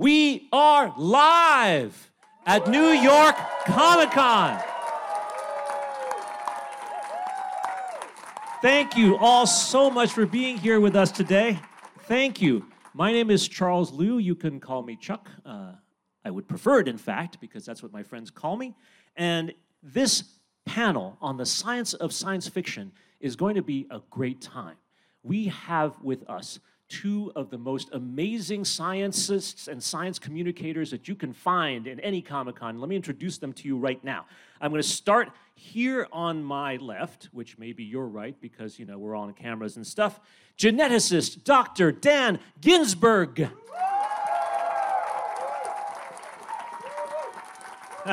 We are live at New York Comic Con. Thank you all so much for being here with us today. Thank you. My name is Charles Liu. You can call me Chuck. Uh, I would prefer it, in fact, because that's what my friends call me. And this panel on the science of science fiction is going to be a great time. We have with us two of the most amazing scientists and science communicators that you can find in any Comic Con. Let me introduce them to you right now. I'm going to start here on my left, which may be your right because, you know, we're on cameras and stuff. Geneticist Dr. Dan Ginsburg.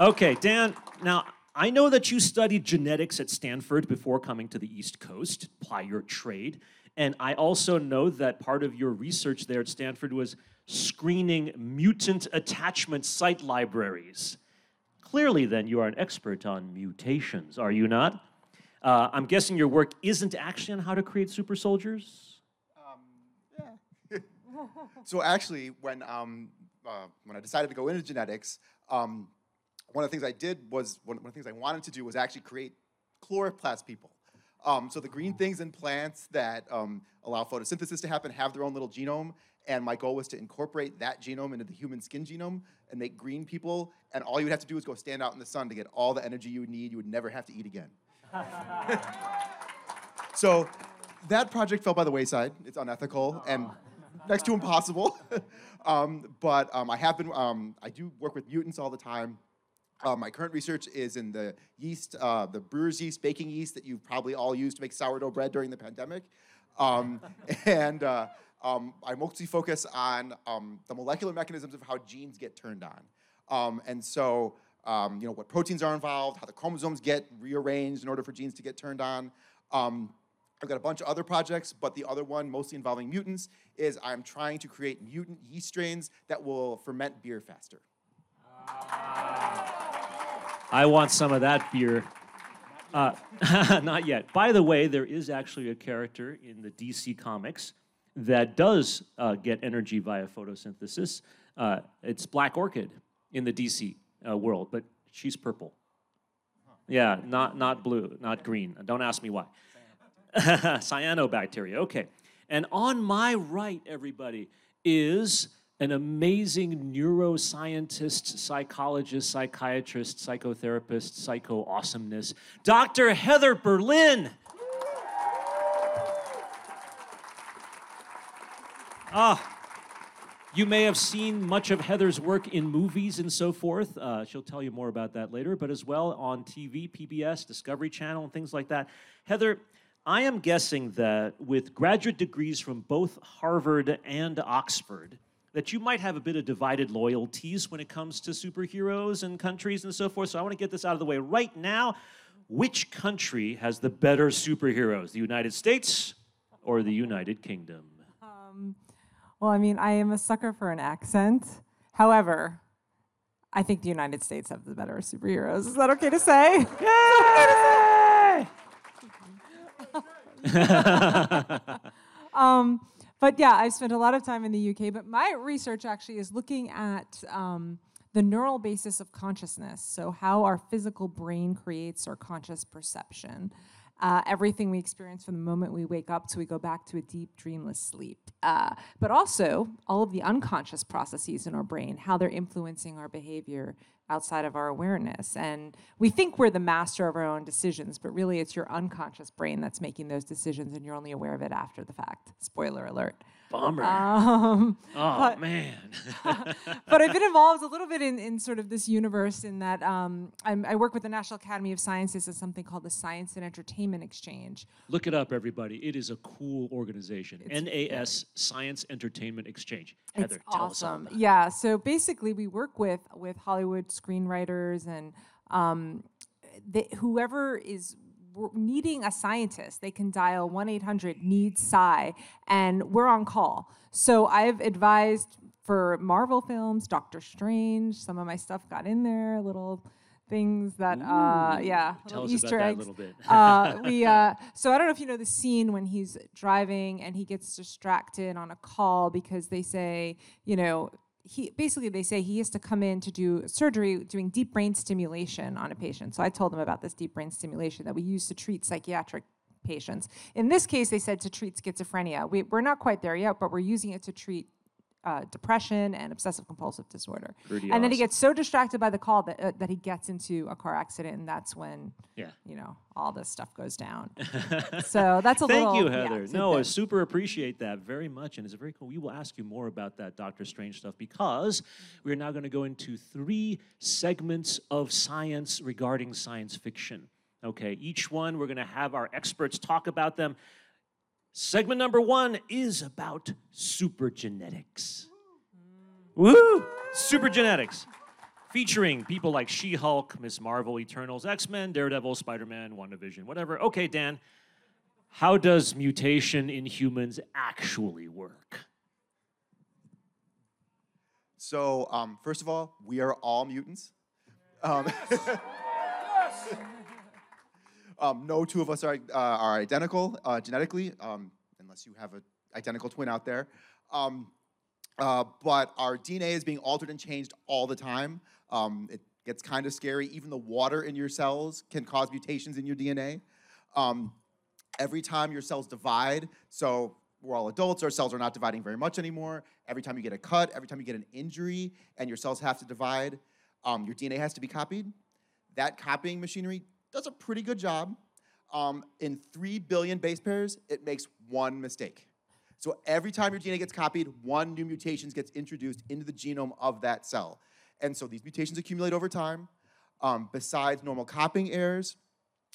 okay, Dan, now I know that you studied genetics at Stanford before coming to the East Coast, ply your trade. And I also know that part of your research there at Stanford was screening mutant attachment site libraries. Clearly, then, you are an expert on mutations, are you not? Uh, I'm guessing your work isn't actually on how to create super soldiers? Um, yeah. so, actually, when, um, uh, when I decided to go into genetics, um, one of the things I did was, one, of the things I wanted to do was actually create chloroplast people. Um, so the green things in plants that um, allow photosynthesis to happen have their own little genome, and my goal was to incorporate that genome into the human skin genome and make green people, and all you would have to do is go stand out in the sun to get all the energy you would need. You would never have to eat again. so that project fell by the wayside. It's unethical and next to impossible. um, but um, I have been, um, I do work with mutants all the time. Uh, my current research is in the yeast, uh, the brewer's yeast, baking yeast that you've probably all used to make sourdough bread during the pandemic. Um, and uh, um, I mostly focus on um, the molecular mechanisms of how genes get turned on. Um, and so, um, you know, what proteins are involved, how the chromosomes get rearranged in order for genes to get turned on. Um, I've got a bunch of other projects, but the other one, mostly involving mutants, is I'm trying to create mutant yeast strains that will ferment beer faster. I want some of that beer. Uh, not yet. By the way, there is actually a character in the DC comics that does uh, get energy via photosynthesis. Uh, it's Black Orchid in the DC uh, world, but she's purple. Yeah, not, not blue, not green. Don't ask me why. Cyanobacteria, okay. And on my right, everybody, is an amazing neuroscientist, psychologist, psychiatrist, psychotherapist, psycho awesomeness, Dr. Heather Berlin. Ah, you may have seen much of Heather's work in movies and so forth. Uh, she'll tell you more about that later, but as well on TV, PBS, Discovery Channel, and things like that. Heather, I am guessing that with graduate degrees from both Harvard and Oxford, that you might have a bit of divided loyalties when it comes to superheroes and countries and so forth. So I want to get this out of the way right now. Which country has the better superheroes, the United States or the United Kingdom? Um, well, I mean, I am a sucker for an accent. However, I think the United States have the better superheroes. Is that okay to say? Yay! um, but yeah, I've spent a lot of time in the UK. But my research actually is looking at um, the neural basis of consciousness. So, how our physical brain creates our conscious perception. Uh, everything we experience from the moment we wake up till we go back to a deep, dreamless sleep. Uh, but also, all of the unconscious processes in our brain, how they're influencing our behavior outside of our awareness. And we think we're the master of our own decisions, but really it's your unconscious brain that's making those decisions and you're only aware of it after the fact. Spoiler alert. Bummer. Um, oh but, man. but I've been involved a little bit in, in sort of this universe in that um, i work with the National Academy of Sciences and something called the Science and Entertainment Exchange. Look it up, everybody. It is a cool organization. It's NAS Science Entertainment Exchange. Heather, it's awesome. Yeah. So basically, we work with with Hollywood screenwriters and um, whoever is needing a scientist, they can dial 1 800 NEED SCI, and we're on call. So I've advised for Marvel films, Doctor Strange, some of my stuff got in there, little things that, uh, yeah, Tell Easter about that a eggs. little bit. uh, we uh, so I don't know if you know the scene when he's driving and he gets distracted on a call because they say, you know, he basically they say he has to come in to do surgery doing deep brain stimulation on a patient. So I told them about this deep brain stimulation that we use to treat psychiatric patients. In this case, they said to treat schizophrenia. We, we're not quite there yet, but we're using it to treat uh, depression and obsessive compulsive disorder. Pretty and then he awesome. gets so distracted by the call that, uh, that he gets into a car accident, and that's when Yeah. you know all this stuff goes down. so that's a little Thank little. you, yeah, Heather. no, I super appreciate that very much, and it's very cool. We will ask you more about that Doctor Strange stuff because we're now going to go into three segments of science regarding science fiction. Okay, each one we're going to have our experts talk about them. Segment number one is about supergenetics. Woo! Supergenetics. Featuring people like She Hulk, Miss Marvel, Eternals, X Men, Daredevil, Spider Man, WandaVision, whatever. Okay, Dan, how does mutation in humans actually work? So, um, first of all, we are all mutants. Um, um, no two of us are, uh, are identical uh, genetically, um, unless you have an identical twin out there. Um, uh, but our DNA is being altered and changed all the time. Um, it gets kind of scary. Even the water in your cells can cause mutations in your DNA. Um, every time your cells divide, so we're all adults, our cells are not dividing very much anymore. Every time you get a cut, every time you get an injury, and your cells have to divide, um, your DNA has to be copied. That copying machinery does a pretty good job. Um, in 3 billion base pairs, it makes one mistake. So every time your DNA gets copied, one new mutation gets introduced into the genome of that cell. And so these mutations accumulate over time. Um, besides normal copying errors,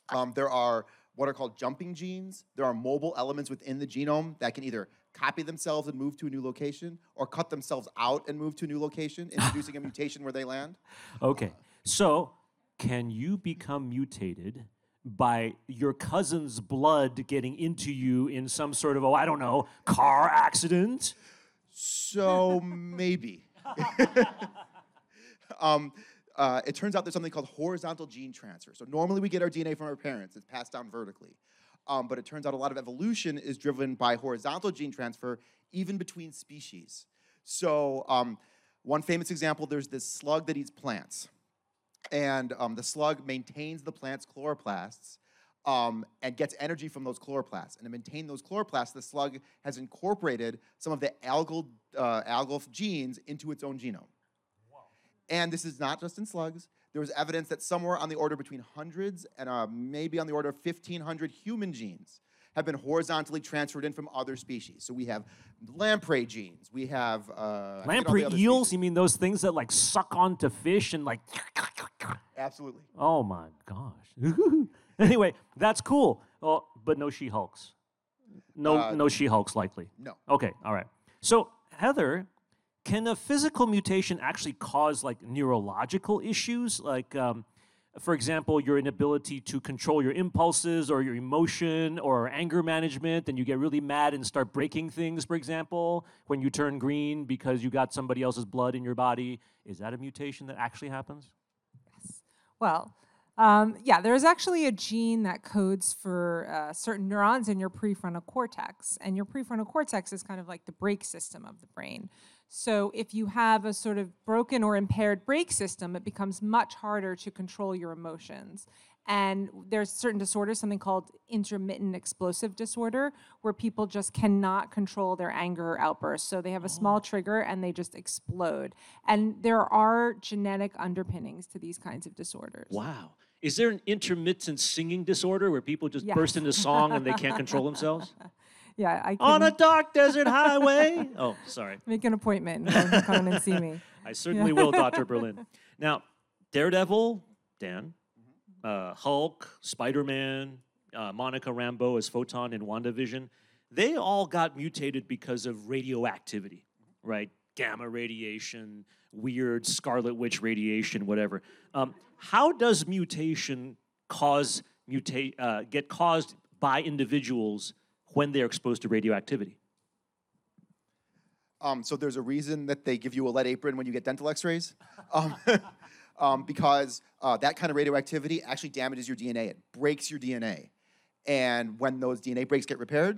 um, there are what are called jumping genes. There are mobile elements within the genome that can either copy themselves and move to a new location or cut themselves out and move to a new location, introducing a mutation where they land. Okay, so can you become mutated by your cousin's blood getting into you in some sort of, oh, I don't know, car accident? So maybe. um, uh, it turns out there's something called horizontal gene transfer. So normally we get our DNA from our parents, it's passed down vertically. Um, but it turns out a lot of evolution is driven by horizontal gene transfer, even between species. So, um, one famous example there's this slug that eats plants. And um, the slug maintains the plant's chloroplasts um, and gets energy from those chloroplasts. And to maintain those chloroplasts, the slug has incorporated some of the algal, uh, algal genes into its own genome. And this is not just in slugs. There was evidence that somewhere on the order between hundreds and uh, maybe on the order of 1,500 human genes have been horizontally transferred in from other species. So we have lamprey genes. We have uh, I forget all the Lamprey eels? species. You mean those things that like suck onto fish and like. Absolutely. Oh my gosh. anyway, that's cool. Oh, but no She Hulks. No, Uh, no She Hulks likely. No. Okay, all right. So, Heather, can a physical mutation actually cause like neurological issues? Like, um, for example, your inability to control your impulses or your emotion or anger management, and you get really mad and start breaking things, for example, when you turn green because you got somebody else's blood in your body. Is that a mutation that actually happens? Well, um, yeah, there's actually a gene that codes for uh, certain neurons in your prefrontal cortex. And your prefrontal cortex is kind of like the brake system of the brain. So if you have a sort of broken or impaired brake system, it becomes much harder to control your emotions. And there's certain disorders, something called intermittent explosive disorder, where people just cannot control their anger or outbursts. So they have a small oh. trigger and they just explode. And there are genetic underpinnings to these kinds of disorders. Wow. Is there an intermittent singing disorder where people just burst into song and they can't control themselves? Yeah, I can. On a dark desert highway. Oh, sorry. make an appointment come, and see me. I certainly will, Dr. Berlin. Now, Daredevil, Dan, uh, Hulk, Spider Man, uh, Monica Rambeau as Photon in WandaVision, they all got mutated because of radioactivity, right? Gamma radiation, weird Scarlet Witch radiation, whatever. Um, how does mutation cause mutate uh, get caused by individuals when they're exposed to radioactivity? Um, so there's a reason that they give you a lead apron when you get dental X-rays. Um, um, because uh, that kind of radioactivity actually damages your DNA. It breaks your DNA. And when those DNA breaks get repaired,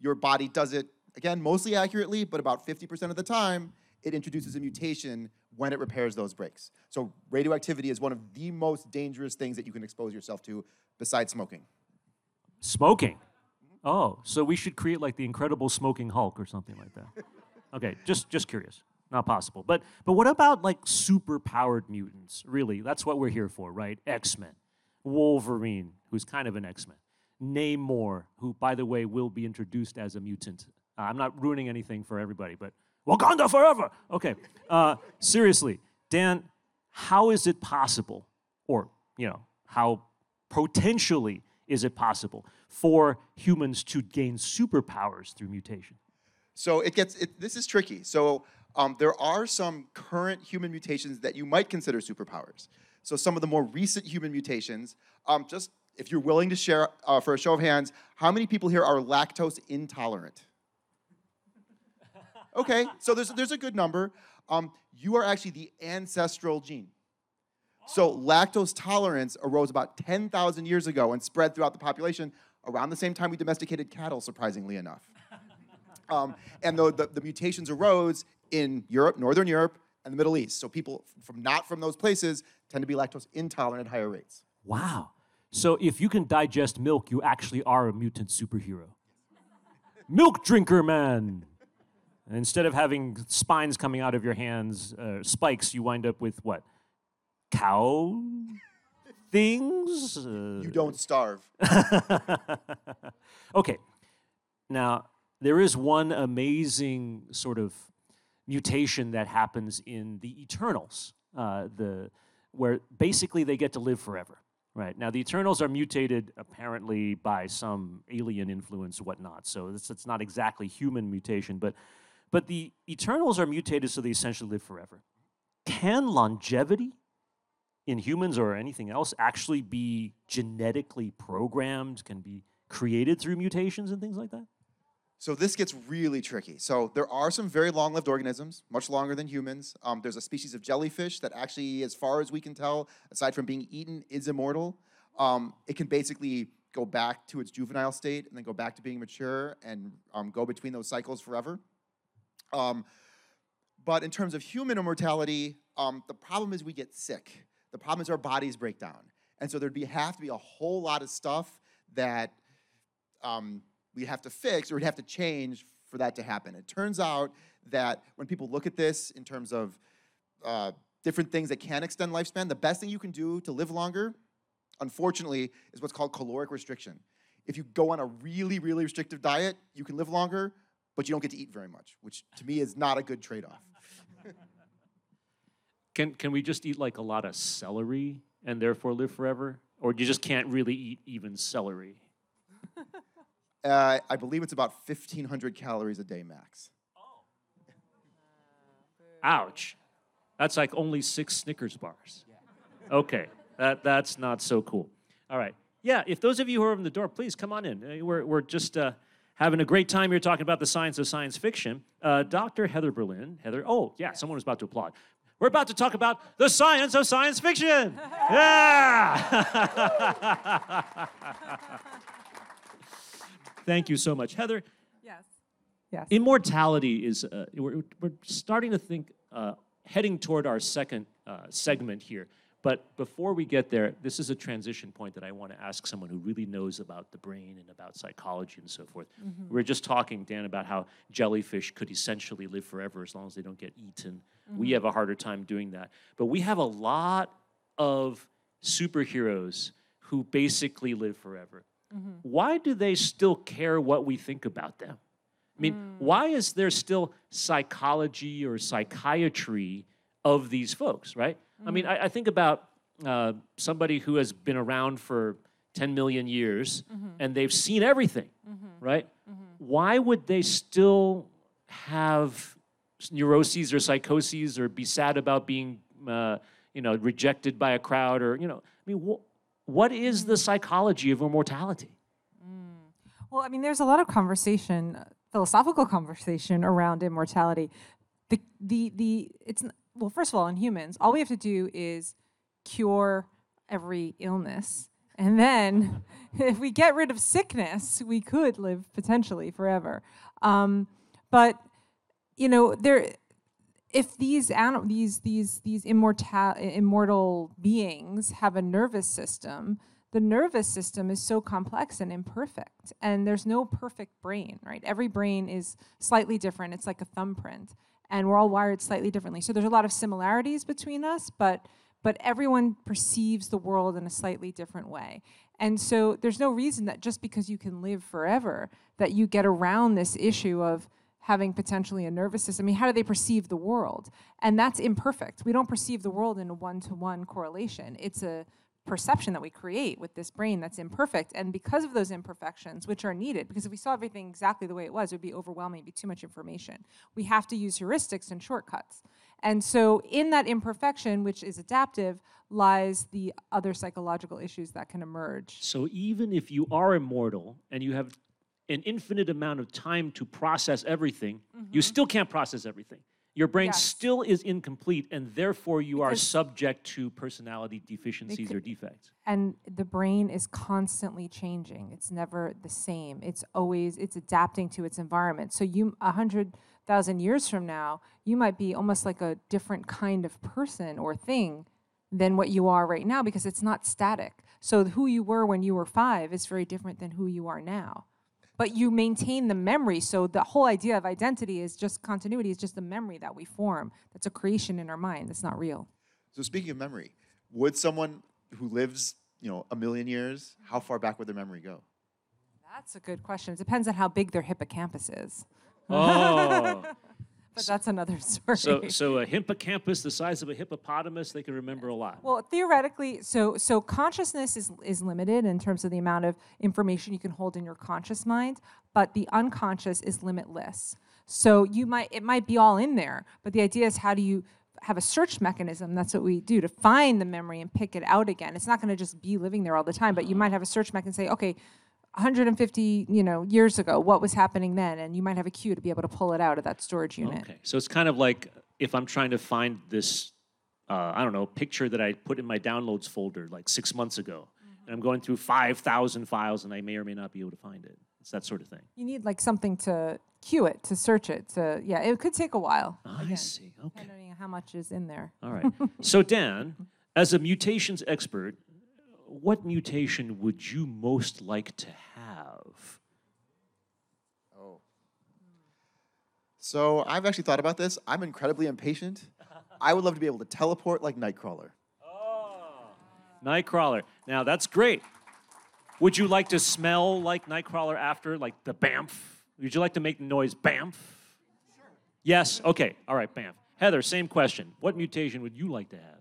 your body does it, again, mostly accurately, but about 50% of the time, it introduces a mutation when it repairs those breaks. So radioactivity is one of the most dangerous things that you can expose yourself to besides smoking. Smoking. Oh, so we should create like the Incredible Smoking Hulk or something like that. Okay, just just curious. Not possible. But but what about like super powered mutants? Really, that's what we're here for, right? X Men, Wolverine, who's kind of an X Men, Namor, who by the way will be introduced as a mutant. Uh, I'm not ruining anything for everybody, but Wakanda forever. Okay, uh, seriously, Dan, how is it possible, or you know, how potentially is it possible for humans to gain superpowers through mutation? So it gets it, this is tricky. So um, there are some current human mutations that you might consider superpowers. So some of the more recent human mutations, um, just if you're willing to share uh, for a show of hands, how many people here are lactose intolerant? Okay, so there's, there's a good number. Um, you are actually the ancestral gene. So lactose tolerance arose about 10,000 years ago and spread throughout the population around the same time we domesticated cattle, surprisingly enough. Um, and the, the, the mutations arose in Europe, Northern Europe, and the Middle East. So people from not from those places tend to be lactose intolerant at higher rates. Wow. So if you can digest milk, you actually are a mutant superhero. milk drinker man. And instead of having spines coming out of your hands, uh, spikes, you wind up with what? Cow things? Uh, You don't starve. okay. Now, there is one amazing sort of mutation that happens in the Eternals, uh, the, where basically they get to live forever. Right. Now, the Eternals are mutated apparently by some alien influence, whatnot. So it's, it's not exactly human mutation, but, but the Eternals are mutated so they essentially live forever. Can longevity in humans or anything else actually be genetically programmed, can be created through mutations and things like that? So this gets really tricky. So there are some very long-lived organisms, much longer than humans. Um, there's a species of jellyfish that actually, as far as we can tell, aside from being eaten, is immortal. Um, it can basically go back to its juvenile state and then go back to being mature and um, go between those cycles forever. Um, but in terms of human immortality, um, the problem is we get sick. The problem is our bodies break down. And so there'd be, have to be a whole lot of stuff that um, we'd have to fix or we'd have to change for that to happen. It turns out that when people look at this in terms of uh, different things that can extend lifespan, the best thing you can do to live longer, unfortunately, is what's called caloric restriction. If you go on a really, really restrictive diet, you can live longer, but you don't get to eat very much, which to me is not a good trade off. Can, can we just eat like a lot of celery and therefore live forever? Or you just can't really eat even celery? Uh, I believe it's about 1,500 calories a day max. Ouch. That's like only six Snickers bars. Okay, that, that's not so cool. All right. Yeah, if those of you who are in the door, please come on in. Uh, We're, we're just uh, having a great time here talking about the science of science fiction. Uh, Dr. Heather Berlin, Heather, oh, yeah, someone was about to applaud. We're about to talk about the science of science fiction. Yeah! Thank you so much. Heather, Yes. Yes. immortality is uh, we're, we're starting to think uh, heading toward our second uh, segment here. But before we get there this is a transition point that i want to ask someone who really knows about the brain and about psychology and so forth. We are just talking dan about how jellyfish could essentially live forever as long as they don't get eaten. We have a harder time doing that. But we have a lot of superheroes who basically live forever Mm-hmm. why do they still care what we think about them? I mean, mm. why is there still psychology or psychiatry of these folks, right? I mean, mm. I, I think about uh, somebody who has been around for 10 million years mm-hmm. and they've seen everything, mm-hmm. right? Why would they still have neuroses or psychoses or be sad about being, uh, you know, rejected by a crowd or, you know, I mean, wh- what is the psychology of immortality? Well, I mean, there's a lot of conversation, uh, philosophical conversation around immortality. The the the it's well, first of all, in humans, all we have to do is cure every illness. And then if we get rid of sickness, we could live potentially forever. Um, but, you know, there, if these anim- these these these immortal immortal beings have a nervous system, the nervous system is so complex and imperfect, and there's no perfect brain, right? Every brain is slightly different. It's like a thumbprint, and we're all wired slightly differently. So there's a lot of similarities between us, but but everyone perceives the world in a slightly different way. And so there's no reason that just because you can live forever that you get around this issue of having potentially a nervous system. I mean, how do they perceive the world? And that's imperfect. We don't perceive the world in a one to one correlation. It's a perception that we create with this brain that's imperfect. And because of those imperfections, which are needed, because if we saw everything exactly the way it was, it would be overwhelming, be too much information. We have to use heuristics and shortcuts. And so, in that imperfection, which is adaptive, lies the other psychological issues that can emerge. So even if you are immortal and you have an infinite amount of time to process everything, you mm-hmm. still can't process everything. Your brain Yes. still is incomplete, and therefore you are subject to personality deficiencies could- or defects. and the brain is constantly changing it's never the same it's always it's adapting to its environment so you a hundred thousand years from now you might be almost like a different kind of person or thing than what you are right now because it's not static so who you were when you were five is very different than who you are now but you maintain the memory. So the whole idea of identity is just continuity is just the memory that we form. That's a creation in our mind. That's not real. So speaking of memory, would someone who lives, you know, a million years, how far back would their memory go? that's a good question. It depends on how big their hippocampus is. Oh, But that's another story. so so a hippocampus the size of a hippopotamus, they can remember a lot. well, theoretically, so so consciousness is is limited in terms of the amount of information you can hold in your conscious mind, but the unconscious is limitless. So you might it might be all in there, but the idea is how do you have a search mechanism that's what we do to find the memory and pick it out again it's not going to just be living there all the time but you uh-huh. might have a search mechanism and say okay 150 you know years ago what was happening then and you might have a cue to be able to pull it out of that storage unit Okay, so it's kind of like if I'm trying to find this, uh, I don't know, picture that I put in my downloads folder like six months ago, and I'm going through 5,000 files, and I may or may not be able to find it. It's that sort of thing. You need like something to cue it, to search it, to yeah, it could take a while. I again, see. Okay. Depending on how much is in there. All right. so, Dan, as a mutations expert, what mutation would you most like to have? Oh. So I've actually thought about this. I'm incredibly impatient. I would love to be able to teleport like Nightcrawler. Oh. Nightcrawler. Now, that's great. Would you like to smell like Nightcrawler after, like the BAMF? Would you like to make the noise BAMF? Sure. Yes? Okay. All right, BAMF. Heather, same question. What mutation would you like to have?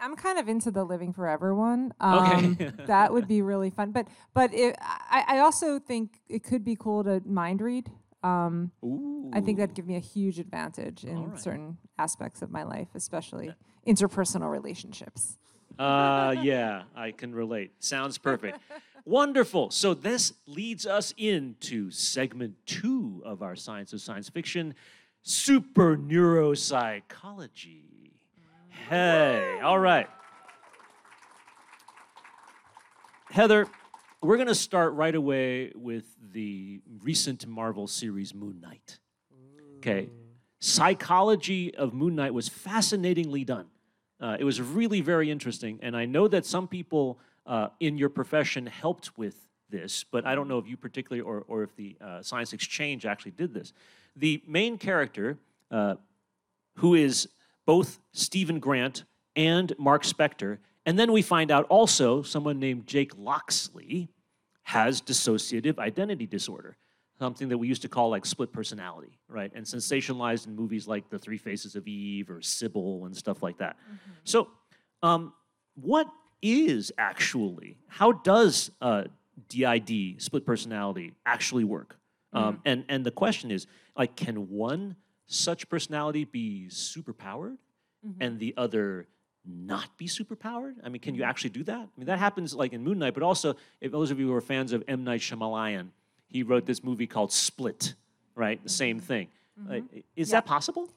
I'm kind of into the living forever one. Okay. Um, that would be really fun. But but it, I, I also think it could be cool to mind read. Um, Ooh. I think that'd give me a huge advantage in Alright. certain aspects of my life, especially interpersonal relationships. Uh, yeah, I can relate. Sounds perfect. Wonderful. So this leads us into segment two of our Science of Science Fiction, super neuropsychology. Hey, all right. Heather, we're going to start right away with the recent Marvel series Moon Knight. Okay. Psychology of Moon Knight was fascinatingly done. Uh, it was really very interesting, and I know that some people uh, in your profession helped with this, but I don't know if you particularly or, or if the uh, Science Exchange actually did this. The main character, uh, who is both Steven Grant and Mark Spector, and then we find out also someone named Jake Lockley has dissociative identity disorder, something that we used to call like split personality, right? And sensationalized in movies like The Three Faces of Eve or Sybil and stuff like that. So, um, what is actually, how does uh, DID, split personality, actually work? Um, and, and the question is, like, can one such personality be superpowered mm-hmm. and the other not be superpowered? I mean, can you mm-hmm. actually do that? I mean, that happens like in Moon Knight, but also, if those of you who are fans of M. Night Shyamalan, he wrote this movie called Split, right? The mm-hmm. same thing. Like, is that possible?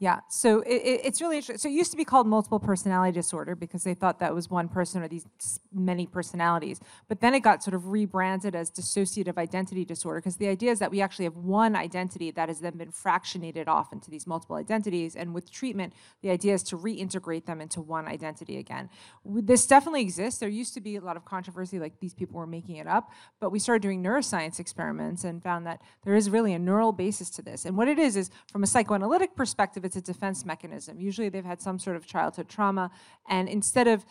Yeah, so it, it, it's really interesting. So it used to be called multiple personality disorder because they thought that was one person or these many personalities. But then it got sort of rebranded as dissociative identity disorder because the idea is that we actually have one identity that has then been fractionated off into these multiple identities. And with treatment, the idea is to reintegrate them into one identity again. This definitely exists. There used to be a lot of controversy, like these people were making it up. But we started doing neuroscience experiments and found that there is really a neural basis to this. And what it is, is from a psychoanalytic perspective, it's a defense mechanism. Usually they've had some sort of childhood trauma, and instead of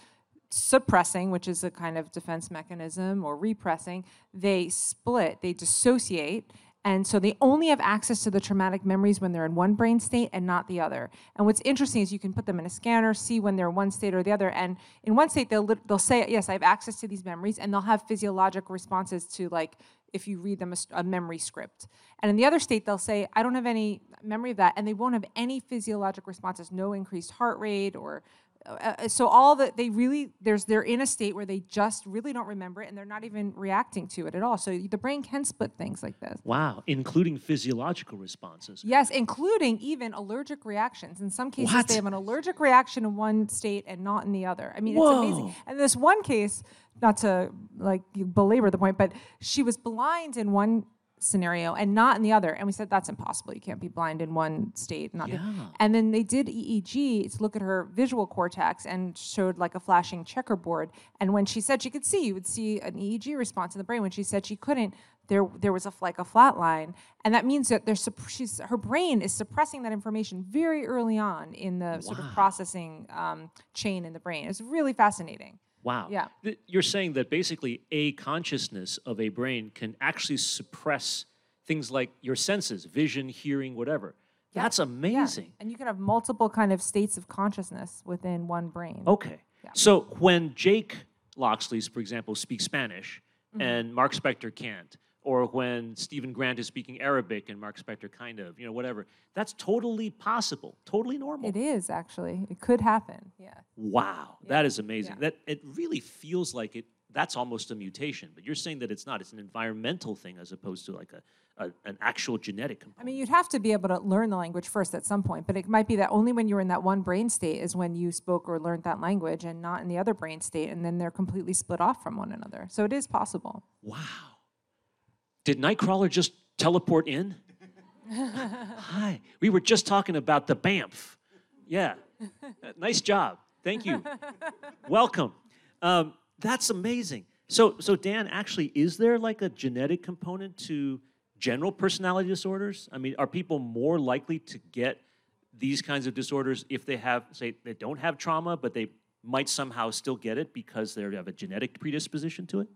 suppressing, which is a kind of defense mechanism, or repressing, they split, they dissociate. And so they only have access to the traumatic memories when they're in one brain state and not the other. And what's interesting is you can put them in a scanner, see when they're in one state or the other. And in one state, they'll, they'll say, yes, I have access to these memories. And they'll have physiologic responses to like, if you read them a memory script. And in the other state, they'll say, I don't have any memory of that. And they won't have any physiologic responses, no increased heart rate or uh, uh, so all that they really there's they're in a state where they just really don't remember it and they're not even reacting to it at all. So the brain can split things like this. Wow, including physiological responses. yes including even allergic reactions. In some cases What? they have an allergic reaction in one state and not in the other. I mean it's amazing. And this one case not to like belabor the point but she was blind in one scenario and not in the other and we said that's impossible you can't be blind in one state And, not the Yeah. and then they did EEG to look at her visual cortex and showed like a flashing checkerboard. And when she said she could see, you would see an EEG response in the brain. When she said she couldn't, there there was a like a flat line, and that means that there's she's her brain is suppressing that information very early on in the sort of processing um, chain in the brain. It's really fascinating. Wow. Yeah. You're saying that basically a consciousness of a brain can actually suppress things like your senses, vision, hearing, whatever. That's amazing. Yeah. And you can have multiple kind of states of consciousness within one brain. Okay. So when Jake Lockley, for example, speaks Spanish Mm-hmm. and Mark Spector can't, or when Steven Grant is speaking Arabic and Mark Spector kind of, you know, whatever, that's totally possible, totally normal. It is actually. It could happen. Yeah. Wow, that is amazing. Yeah. That it really feels like it. That's almost a mutation, but you're saying that it's not. It's an environmental thing as opposed to like a, a an actual genetic component. I mean, you'd have to be able to learn the language first at some point, but it might be that only when you're in that one brain state is when you spoke or learned that language and not in the other brain state, and then they're completely split off from one another. So it is possible. wow. Did Nightcrawler just teleport in? Hi. We were just talking about the BAMF. Yeah. Uh, nice job. Thank you. Welcome. Um, that's amazing. So, so Dan, actually, is there like a genetic component to general personality disorders? I mean, are people more likely to get these kinds of disorders if they have, say, they don't have trauma, but they might somehow still get it because they have a genetic predisposition to it?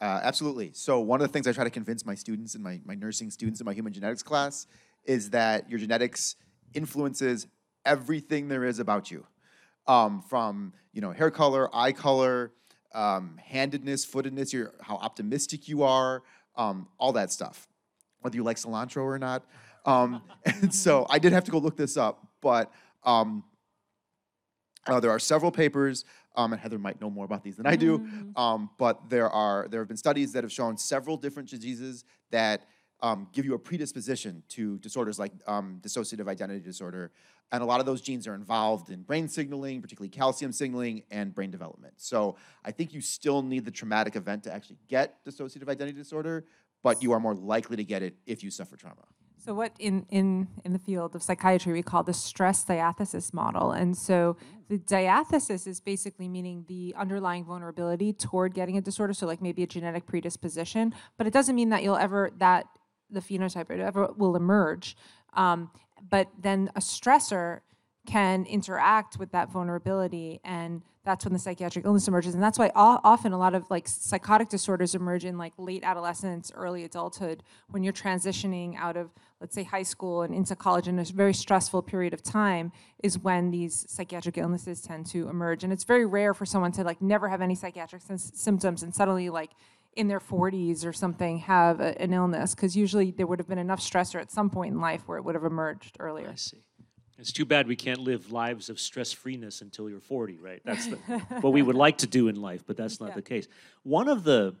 Uh, absolutely. So one of the things I try to convince my students and my, my nursing students in my human genetics class is that your genetics influences everything there is about you, um, from you know hair color, eye color, um, handedness, footedness, your how optimistic you are, um, all that stuff, whether you like cilantro or not. Um, and so I did have to go look this up, but um, uh, there are several papers, um, and Heather might know more about these than I do. Um, but there are there have been studies that have shown several different diseases that um, give you a predisposition to disorders like um, dissociative identity disorder, and a lot of those genes are involved in brain signaling, particularly calcium signaling and brain development. So I think you still need the traumatic event to actually get dissociative identity disorder, but you are more likely to get it if you suffer trauma. So what in, in, in the field of psychiatry we call the stress diathesis model. And so the diathesis is basically meaning the underlying vulnerability toward getting a disorder, so like maybe a genetic predisposition, but it doesn't mean that you'll ever that the phenotype ever will emerge. Um, but then a stressor can interact with that vulnerability and that's when the psychiatric illness emerges and that's why often a lot of like psychotic disorders emerge in like late adolescence early adulthood when you're transitioning out of let's say high school and into college in a very stressful period of time is when these psychiatric illnesses tend to emerge and it's very rare for someone to like never have any psychiatric symptoms and suddenly like in their 40s or something have a, an illness because usually there would have been enough stressor at some point in life where it would have emerged earlier I see. It's too bad we can't live lives of stress freeness until you're 40, right? That's the, what we would like to do in life, but that's not Yeah. the case. One of the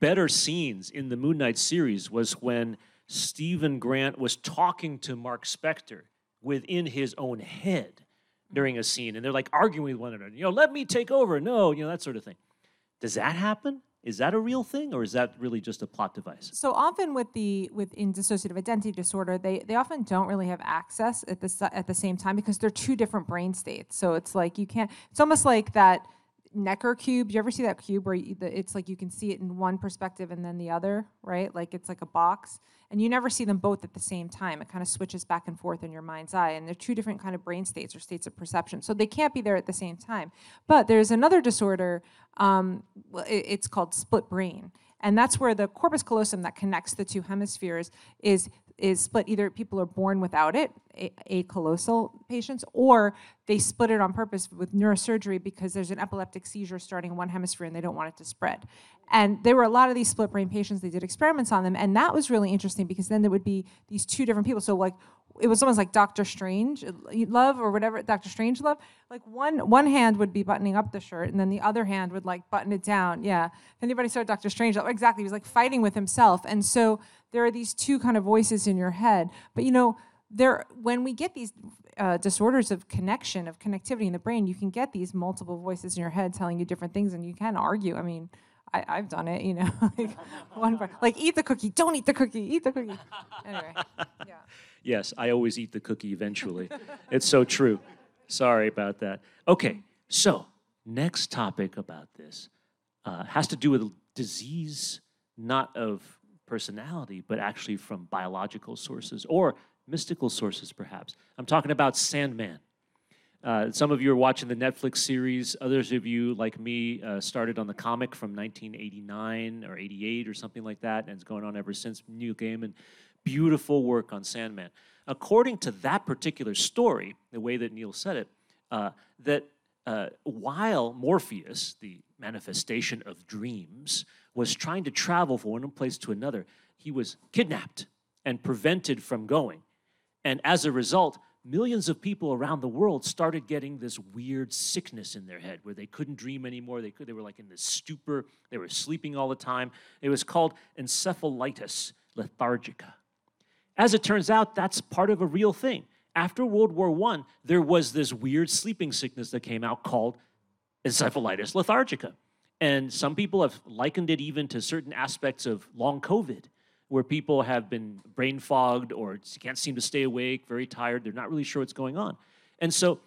better scenes in the Moon Knight series was when Steven Grant was talking to Mark Spector within his own head during a scene, and they're like arguing with one another. You know, let me take over. No, you know that sort of thing. Does that happen? Is that a real thing, or is that really just a plot device? So often with the with in dissociative identity disorder, they they often don't really have access at the at the same time because they're two different brain states. So it's like you can't. It's almost like that Necker cube. Do you ever see that cube where you, the, it's like you can see it in one perspective and then the other, right? Like it's like a box, and you never see them both at the same time. It kind of switches back and forth in your mind's eye, and they're two different kind of brain states or states of perception. So they can't be there at the same time. But there's another disorder. Um, it- it's called split brain, and that's where the corpus callosum that connects the two hemispheres is is split. Either people are born without it, a, acallosal patients, or they split it on purpose with neurosurgery because there's an epileptic seizure starting in one hemisphere and they don't want it to spread. And there were a lot of these split brain patients. They did experiments on them, and that was really interesting because then there would be these two different people. So like it was almost like Doctor Strange uh, love or whatever Doctor Strange love. Like one one hand would be buttoning up the shirt, and then the other hand would like button it down. Yeah, if anybody saw Doctor Strange, exactly, he was like fighting with himself. And so there are these two kind of voices in your head. But you know, there when we get these uh, disorders of connection of connectivity in the brain, you can get these multiple voices in your head telling you different things, and you can argue. I mean. I, I've done it, you know, like one, like eat the cookie, don't eat the cookie, eat the cookie. Anyway, yeah. Yes, I always eat the cookie eventually. it's so true. Sorry about that. Okay, so next topic about this uh, has to do with disease, not of personality, but actually from biological sources or mystical sources, perhaps. I'm talking about Sandman. Uh, some of you are watching the Netflix series. Others of you, like me, uh, started on the comic from 1989 or 88 or something like that, and it's going on ever since. Neil Gaiman, beautiful work on Sandman. According to that particular story, the way that Neil said it, uh, that uh, while Morpheus, the manifestation of dreams, was trying to travel from one place to another, he was kidnapped and prevented from going. And as a result, millions of people around the world started getting this weird sickness in their head where they couldn't dream anymore. They, could, they were like in this stupor. They were sleeping all the time. It was called encephalitis lethargica. As it turns out, that's part of a real thing. After World War I, there was this weird sleeping sickness that came out called encephalitis lethargica. And some people have likened it even to certain aspects of long COVID, where people have been brain fogged or can't seem to stay awake, very tired, they're not really sure what's going on. And so,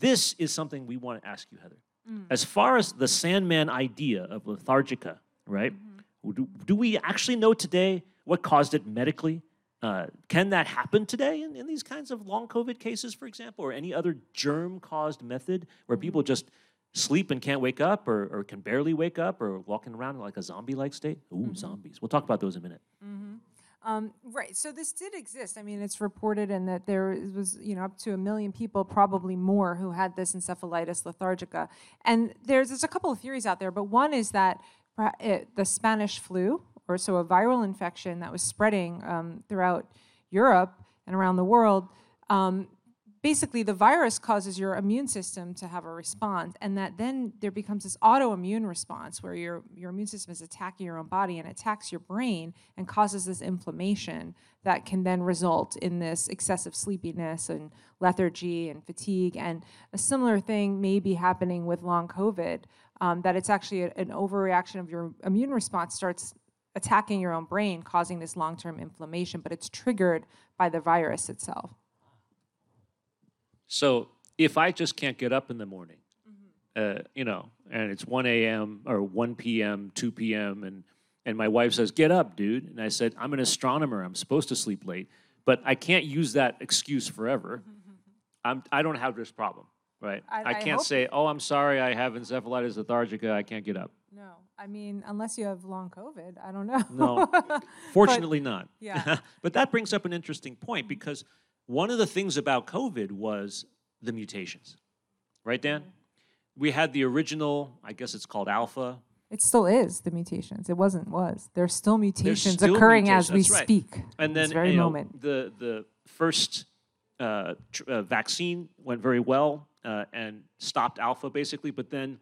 this is something we want to ask you, Heather. Mm. As far as the Sandman idea of lethargica, right? Mm-hmm. Do, do we actually know today what caused it medically? Uh, can that happen today in, in these kinds of long COVID cases, for example, or any other germ caused method where mm-hmm. people just sleep and can't wake up or, or can barely wake up or walking around in like a zombie like state? Ooh, zombies. We'll talk about those in a minute. Um, right. So this did exist. I mean, it's reported and that there was, you know, up to a million people, probably more, who had this encephalitis lethargica. And there's, there's a couple of theories out there, but one is that it, the Spanish flu, or so a viral infection that was spreading um, throughout Europe and around the world, um, basically the virus causes your immune system to have a response and that then there becomes this autoimmune response where your, your immune system is attacking your own body and attacks your brain and causes this inflammation that can then result in this excessive sleepiness and lethargy and fatigue. And a similar thing may be happening with long covid um, that it's actually a- an overreaction of your immune response starts attacking your own brain causing this long-term inflammation but it's triggered by the virus itself So if I just can't get up in the morning, uh, you know, and it's 1 a.m. or 1 p.m., 2 p.m., and and my wife says, "Get up, dude," and I said, "I'm an astronomer. I'm supposed to sleep late, but I can't use that excuse forever. I'm I don't have this problem, right? I- I, I can't hope- say, "Oh, I'm sorry, I have encephalitis lethargica. I can't get up." No, I mean, unless you have long COVID, I don't know. No. Fortunately, not. yeah. but that brings up an interesting point because one of the things about COVID was the mutations, right, Dan? We had the original, I guess it's called alpha. it still is the mutations. It wasn't was. There's still mutations still occurring as we right. speak. And this then very you know, moment. the the first uh, tr- uh, vaccine went very well uh, and stopped alpha basically, but then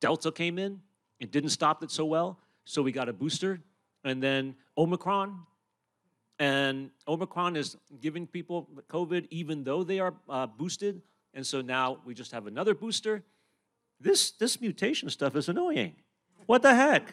Delta came in. It didn't stop it so well, so we got a booster, and then Omicron, and Omicron is giving people COVID even though they are uh, boosted. And so now we just have another booster. This, this mutation stuff is annoying. What the heck?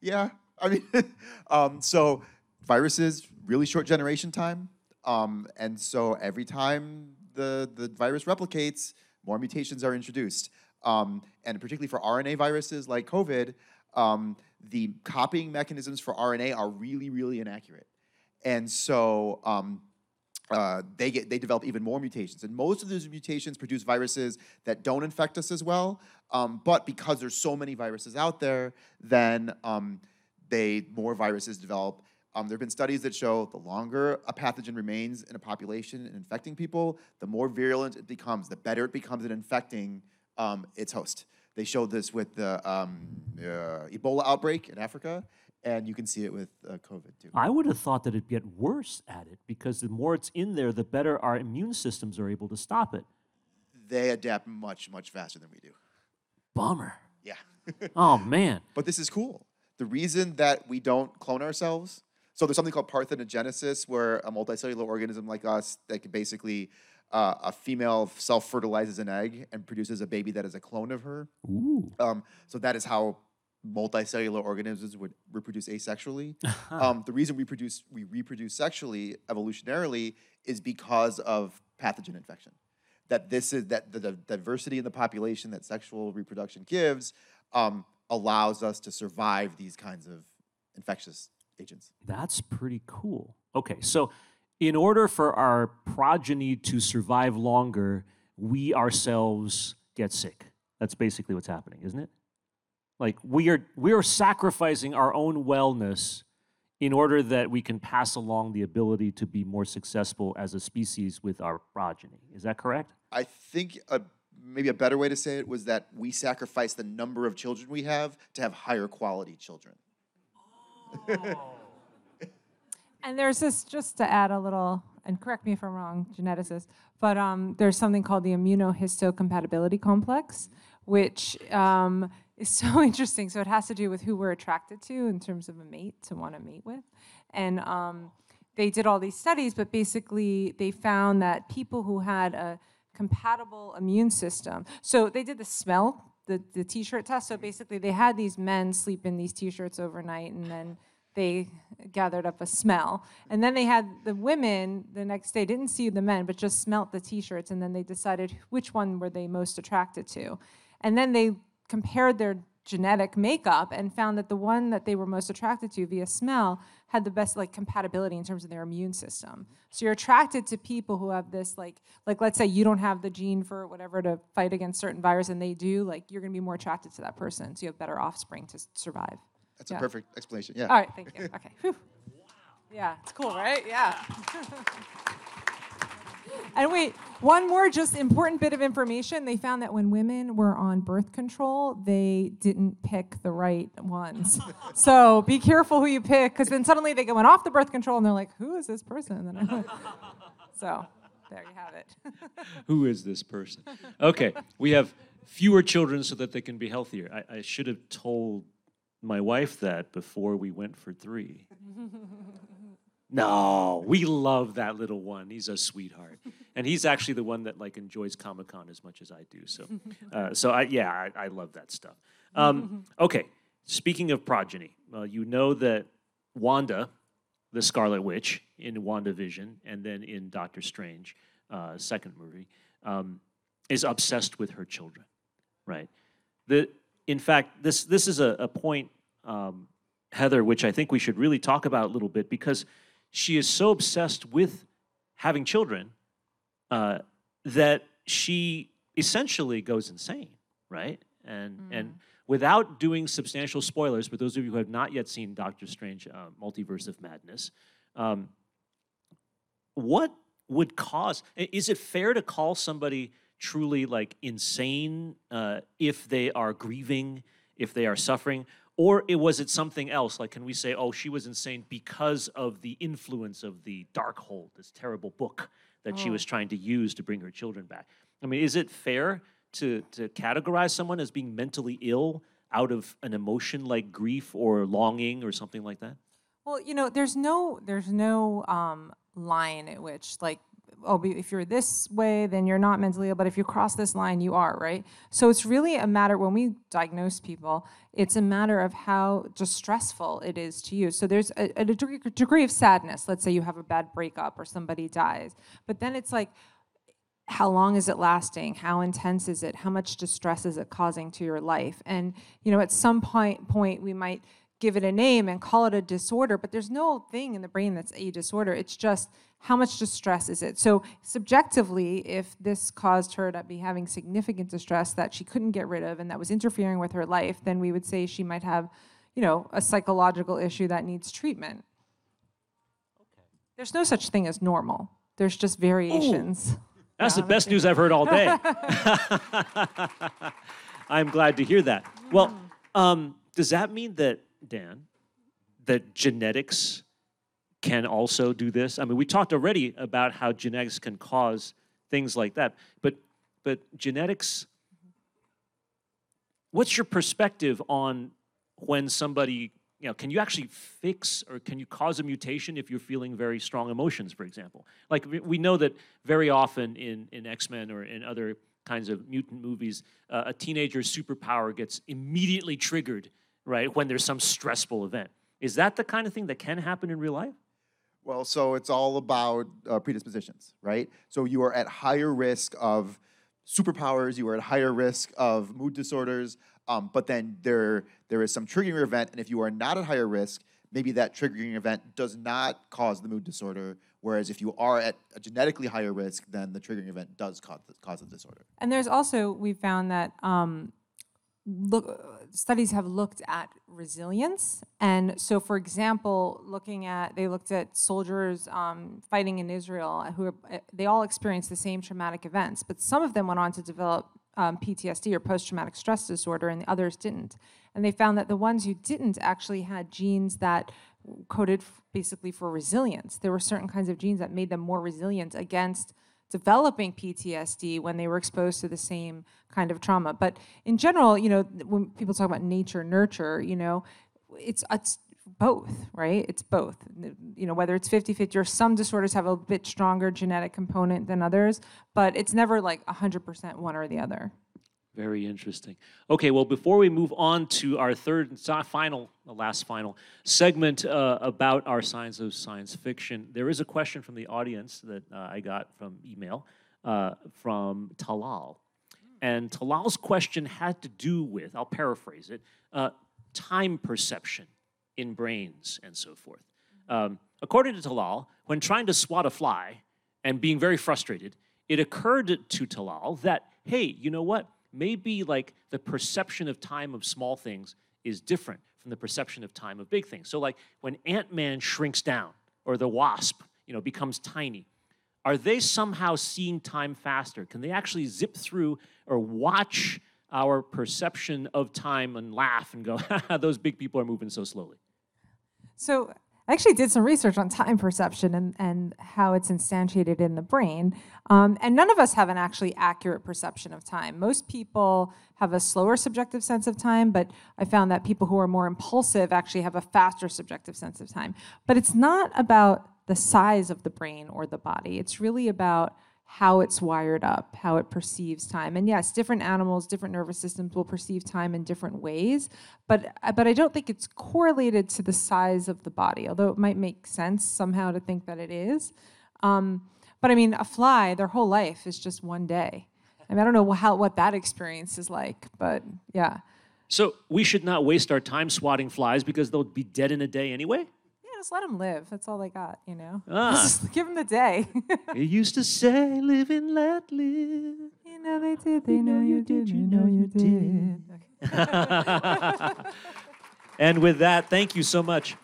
Yeah, I mean, um, so viruses really short generation time, um, and so every time the the virus replicates, more mutations are introduced. Um, and particularly for RNA viruses like COVID, um, the copying mechanisms for RNA are really, really inaccurate, and so um, uh, they get they develop even more mutations, and most of those mutations produce viruses that don't infect us as well. Um, but because there's so many viruses out there, then um, they more viruses develop. Um, there have been studies that show the longer a pathogen remains in a population and infecting people, the more virulent it becomes, the better it becomes at infecting um, its host. They showed this with the um, uh, Ebola outbreak in Africa, and you can see it with uh, COVID too. I would have thought that it'd get worse at it because the more it's in there, the better our immune systems are able to stop it. They adapt much, much faster than we do. Bummer. Yeah. oh, man. But this is cool. The reason that we don't clone ourselves, so there's something called parthenogenesis, where a multicellular organism like us that can basically uh, a female self fertilizes an egg and produces a baby that is a clone of her. Ooh. Um, so that is how multicellular organisms would reproduce asexually. um, the reason we produce we reproduce sexually evolutionarily is because of pathogen infection. That this is that the, the diversity in the population that sexual reproduction gives um, allows us to survive these kinds of infectious agents. That's pretty cool. Okay, so in order for our progeny to survive longer, we ourselves get sick. That's basically what's happening, isn't it? Like we are we are sacrificing our own wellness in order that we can pass along the ability to be more successful as a species with our progeny. Is that correct? I think a, maybe a better way to say it was that we sacrifice the number of children we have to have higher quality children. Oh. And there's this, just to add a little, and correct me if I'm wrong, geneticist, but um, there's something called the immunohistocompatibility complex, which um, is so interesting. So it has to do with who we're attracted to in terms of a mate to want to mate with. And um, they did all these studies, but basically they found that people who had a compatible immune system, so they did the smell, the, the t-shirt test. So basically they had these men sleep in these t-shirts overnight and then they gathered up a smell. And then they had the women the next day didn't see the men, but just smelt the t-shirts and then they decided which one were they most attracted to. And then they compared their genetic makeup and found that the one that they were most attracted to via smell had the best like compatibility in terms of their immune system. So you're attracted to people who have this like like let's say you don't have the gene for whatever to fight against certain virus and they do, like you're going to be more attracted to that person so you have better offspring to survive. That's yeah. a perfect explanation. Yeah. All right, thank you. Okay. Whew. Yeah, it's cool, right? Yeah. And wait, one more just important bit of information. They found that when women were on birth control, they didn't pick the right ones. so be careful who you pick, because then suddenly they go went off the birth control and they're like, who is this person? so there you have it. who is this person? Okay, we have fewer children so that they can be healthier. I, I should have told my wife that before we went for three. No, we love that little one. He's a sweetheart, and he's actually the one that like enjoys Comic Con as much as I do. So, uh, so I yeah, I, I love that stuff. Um, okay, speaking of progeny, uh, you know that Wanda, the Scarlet Witch in WandaVision, and then in Doctor Strange, uh, second movie, um, is obsessed with her children, right? The in fact, this this is a, a point, um, Heather, which I think we should really talk about a little bit because she is so obsessed with having children uh, that she essentially goes insane, right? And mm. and without doing substantial spoilers, for those of you who have not yet seen Doctor Strange: uh, Multiverse of Madness, um, what would cause? Is it fair to call somebody truly like insane uh, if they are grieving, if they are suffering, or it, was it something else? Like, can we say, oh, she was insane because of the influence of the dark Darkhold, this terrible book that oh. she was trying to use to bring her children back? I mean, is it fair to, to categorize someone as being mentally ill out of an emotion like grief or longing or something like that? Well, you know, there's no there's no um, line at which like oh if you're this way then you're not mentally ill. But if you cross this line you are right? So it's really a matter when we diagnose people it's a matter of how distressful it is to you. So there's a, a degree, of sadness. Let's say you have a bad breakup or somebody dies. But then it's like how long is it lasting? How intense is it? How much distress is it causing to your life? And you know at some point point we might give it a name and call it a disorder, but there's no thing in the brain that's a disorder. It's just how much distress is it? So, subjectively, if this caused her to be having significant distress that she couldn't get rid of and that was interfering with her life, then we would say she might have, you know, a psychological issue that needs treatment. Okay. There's no such thing as normal, there's just variations. Ooh, that's yeah, the best news I've heard all day. I'm glad to hear that. Well, um, does that mean that Dan, that genetics can also do this? I mean, we talked already about how genetics can cause things like that, but but genetics. What's your perspective on when somebody, you know, can you actually fix or can you cause a mutation if you're feeling very strong emotions, for example? Like we know that very often in in X Men or in other kinds of mutant movies, uh, a teenager's superpower gets immediately triggered right, when there's some stressful event. Is that the kind of thing that can happen in real life? Well, so it's all about uh, predispositions, right? So you are at higher risk of superpowers, you are at higher risk of mood disorders, um, but then there there is some triggering event, and if you are not at higher risk, maybe that triggering event does not cause the mood disorder. Whereas if you are at a genetically higher risk, then the triggering event does cause the, cause the disorder. And there's also we found that um, look, studies have looked at resilience. And so, for example, looking at, they looked at soldiers um, fighting in Israel who are, they all experienced the same traumatic events, but some of them went on to develop um, PTSD or post traumatic stress disorder, and the others didn't. And they found that the ones who didn't actually had genes that coded basically for resilience. There were certain kinds of genes that made them more resilient against developing PTSD when they were exposed to the same kind of trauma. But in general, you know, when people talk about nature nurture, you know, it's it's both, right? It's both. You know, whether it's 50-50 or some disorders have a bit stronger genetic component than others, but it's never like 100% one or the other. Very interesting. Okay, well, before we move on to our third and final, last final segment uh, about our science of science fiction, there is a question from the audience that uh, I got from email uh, from Talal. And Talal's question had to do with, I'll paraphrase it, uh, time perception in brains and so forth. Um, according to Talal, when trying to swat a fly and being very frustrated, it occurred to Talal that, hey, you know what? Maybe like the perception of time of small things is different from the perception of time of big things. So like when Ant-Man shrinks down or the wasp, you know, becomes tiny, are they somehow seeing time faster? Can they actually zip through or watch our perception of time and laugh and go, those big people are moving so slowly? So I actually did some research on time perception and, and how it's instantiated in the brain. Um, and none of us have an actually accurate perception of time. Most people have a slower subjective sense of time, but I found that people who are more impulsive actually have a faster subjective sense of time. But it's not about the size of the brain or the body, it's really about how it's wired up, how it perceives time. And yes, different animals, different nervous systems will perceive time in different ways, but but I don't think it's correlated to the size of the body, although it might make sense somehow to think that it is. Um, but I mean, a fly, their whole life is just one day. I mean, I don't know how what that experience is like, but yeah. So we should not waste our time swatting flies because they'll be dead in a day anyway just let them live. That's all they got, you know. Ah. Just give them the day. you used to say, "Live and let live." You know they did. They know you did. You know you did. and with that, thank you so much.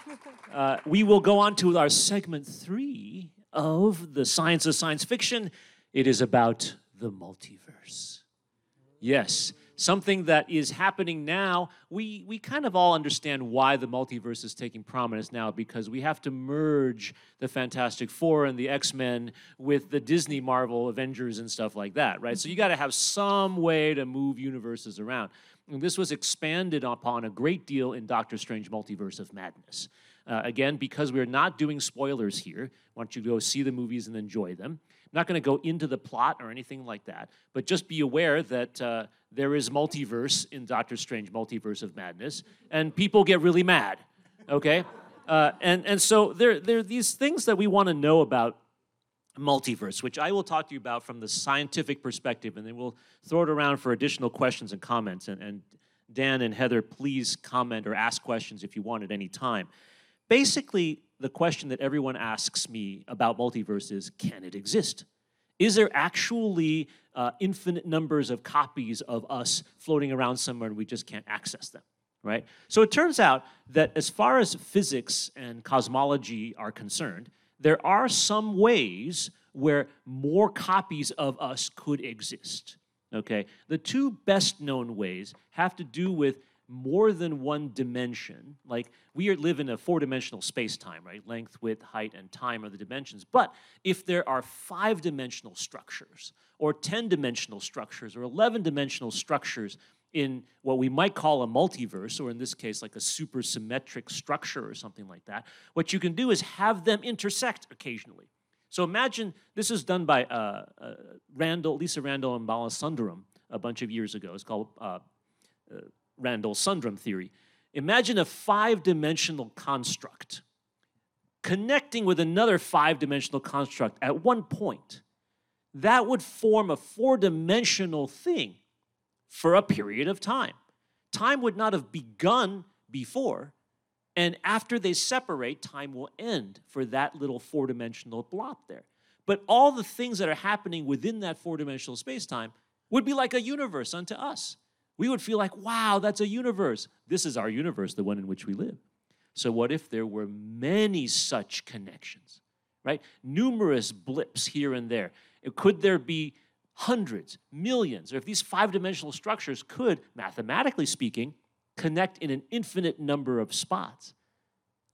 Uh, we will go on to our segment three of the science of science fiction. It is about the multiverse. Yes something that is happening now. We, we kind of all understand why the multiverse is taking prominence now because we have to merge the Fantastic Four and the X Men with the Disney Marvel Avengers and stuff like that, right? So you got to have some way to move universes around. And this was expanded upon a great deal in Doctor Strange Multiverse of Madness. Uh, again, because we're not doing spoilers here, I want you to go see the movies and enjoy them. Not going to go into the plot or anything like that, but just be aware that uh, there is multiverse in Doctor Strange Multiverse of Madness, and people get really mad, okay? Uh, and, and so there, there are these things that we want to know about multiverse, which I will talk to you about from the scientific perspective, and then we'll throw it around for additional questions and comments. And, and Dan and Heather, please comment or ask questions if you want at any time. Basically, the question that everyone asks me about multiverse is can it exist? Is there actually uh, infinite numbers of copies of us floating around somewhere and we just can't access them? Right? So it turns out that as far as physics and cosmology are concerned, there are some ways where more copies of us could exist. Okay? The two best known ways have to do with more than one dimension. Like we live in a four dimensional space time, right? Length, width, height, and time are the dimensions. But if there are five dimensional structures, or 10 dimensional structures, or 11 dimensional structures in what we might call a multiverse, or in this case, like a supersymmetric structure or something like that, what you can do is have them intersect occasionally. So imagine this is done by uh, uh, Randall, Lisa Randall and Raman Sundrum a bunch of years ago. It's called uh, uh Randall Sundrum theory. Imagine a five dimensional construct connecting with another five dimensional construct at one point. That would form a four dimensional thing for a period of time. Time would not have begun before, and after they separate, time will end for that little four dimensional blob there. But all the things that are happening within that four dimensional space time would be like a universe unto us we would feel like, wow, that's a universe. This is our universe, the one in which we live. So, what if there were many such connections, right? Numerous blips here and there. Could there be hundreds, millions, or if these five dimensional structures could, mathematically speaking, connect in an infinite number of spots,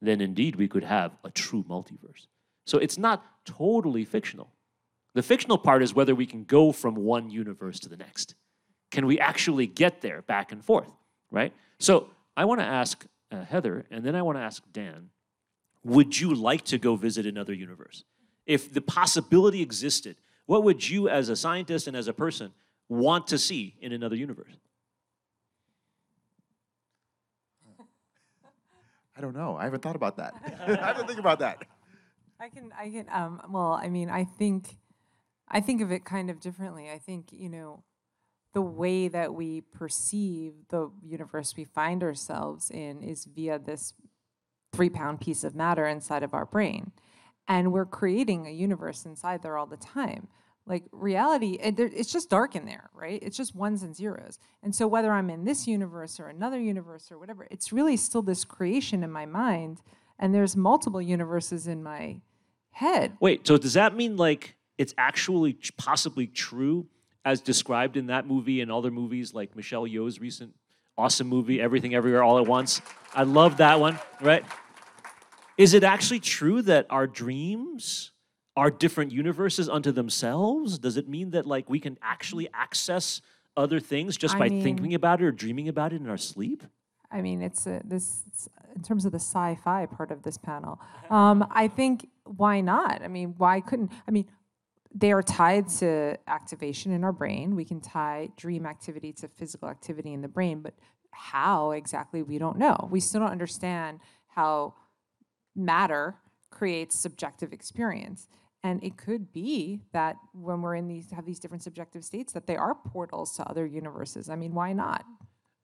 then indeed we could have a true multiverse. So, it's not totally fictional. The fictional part is whether we can go from one universe to the next. Can we actually get there back and forth, right? So I want to ask uh, Heather, and then I want to ask Dan, would you like to go visit another universe? If the possibility existed, what would you, as a scientist and as a person, want to see in another universe? I don't know. I haven't thought about that. I haven't think about that. I can, I can. Um, well, I mean, I think, I think of it kind of differently. I think you know, the way that we perceive the universe we find ourselves in is via this three pound piece of matter inside of our brain. And we're creating a universe inside there all the time. Like reality, it's just dark in there, right? It's just ones and zeros. And so whether I'm in this universe or another universe or whatever, it's really still this creation in my mind. And there's multiple universes in my head. Wait, so does that mean like it's actually possibly true as described in that movie and other movies like Michelle Yeoh's recent awesome movie, Everything Everywhere All at Once. I love that one, right? Is it actually true that our dreams are different universes unto themselves? Does it mean that like we can actually access other things just I by mean, thinking about it or dreaming about it in our sleep? I mean, it's a, this in terms of the sci-fi part of this panel. Um, I think why not? I mean, why couldn't? I mean, they are tied to activation in our brain. We can tie dream activity to physical activity in the brain, but how exactly we don't know. We still don't understand how matter creates subjective experience. And it could be that when we're in these have these different subjective states that they are portals to other universes. I mean, why not?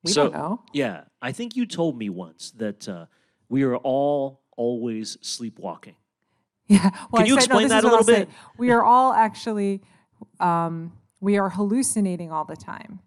We so, don't know. Yeah, I think you told me once that uh, we are all always sleepwalking. Yeah. Well, Can you said, explain no, that a little bit? We are all actually, um, we are hallucinating all the time.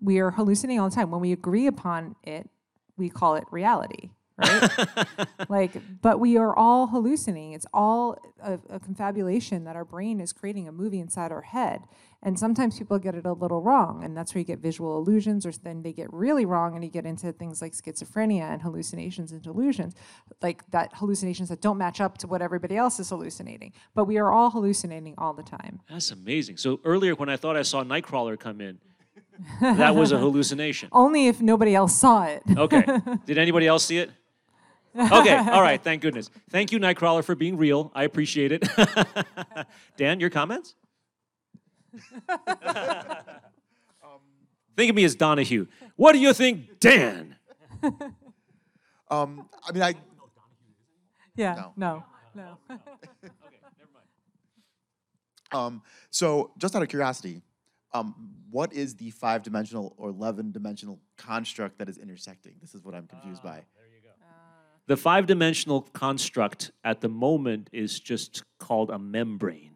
We are hallucinating all the time. When we agree upon it, we call it reality right? like, but we are all hallucinating. It's all a, a, confabulation that our brain is creating a movie inside our head. And sometimes people get it a little wrong, and that's where you get visual illusions, or then they get really wrong, and you get into things like schizophrenia and hallucinations and delusions, like that hallucinations that don't match up to what everybody else is hallucinating. But we are all hallucinating all the time. That's amazing. So earlier, when I thought I saw Nightcrawler come in, that was a hallucination. Only if nobody else saw it. Okay. Did anybody else see it? Okay. All right. Thank goodness. Thank you, Nightcrawler, for being real. I appreciate it. Dan, your comments? think of me as Donahue. What do you think, Dan? Um, I mean, I Yeah. No. No. Okay, never mind. Um, so, just out of curiosity, um, what is the five-dimensional or eleven-dimensional construct that is intersecting? This is what I'm confused by. There you go. Uh. The five dimensional construct at the moment is just called a membrane.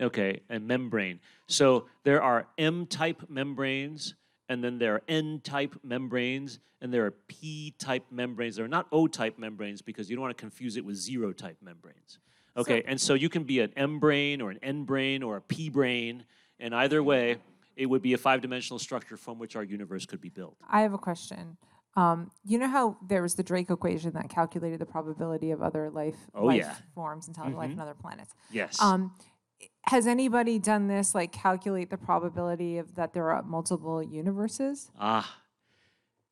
Okay, a membrane. So there are M type membranes, and then there are N type membranes, and there are P type membranes. There are not O type membranes because you don't want to confuse it with zero type membranes. Okay, and so you can be an M brane or an N brane or a P brane, and either way, it would be a five dimensional structure from which our universe could be built. I have a question. Um, you know how there was the Drake equation that calculated the probability of other life, Oh, life yeah. forms, intelligent life on other planets? Yes. Um, has anybody done this, like calculate the probability of that there are multiple universes? Ah,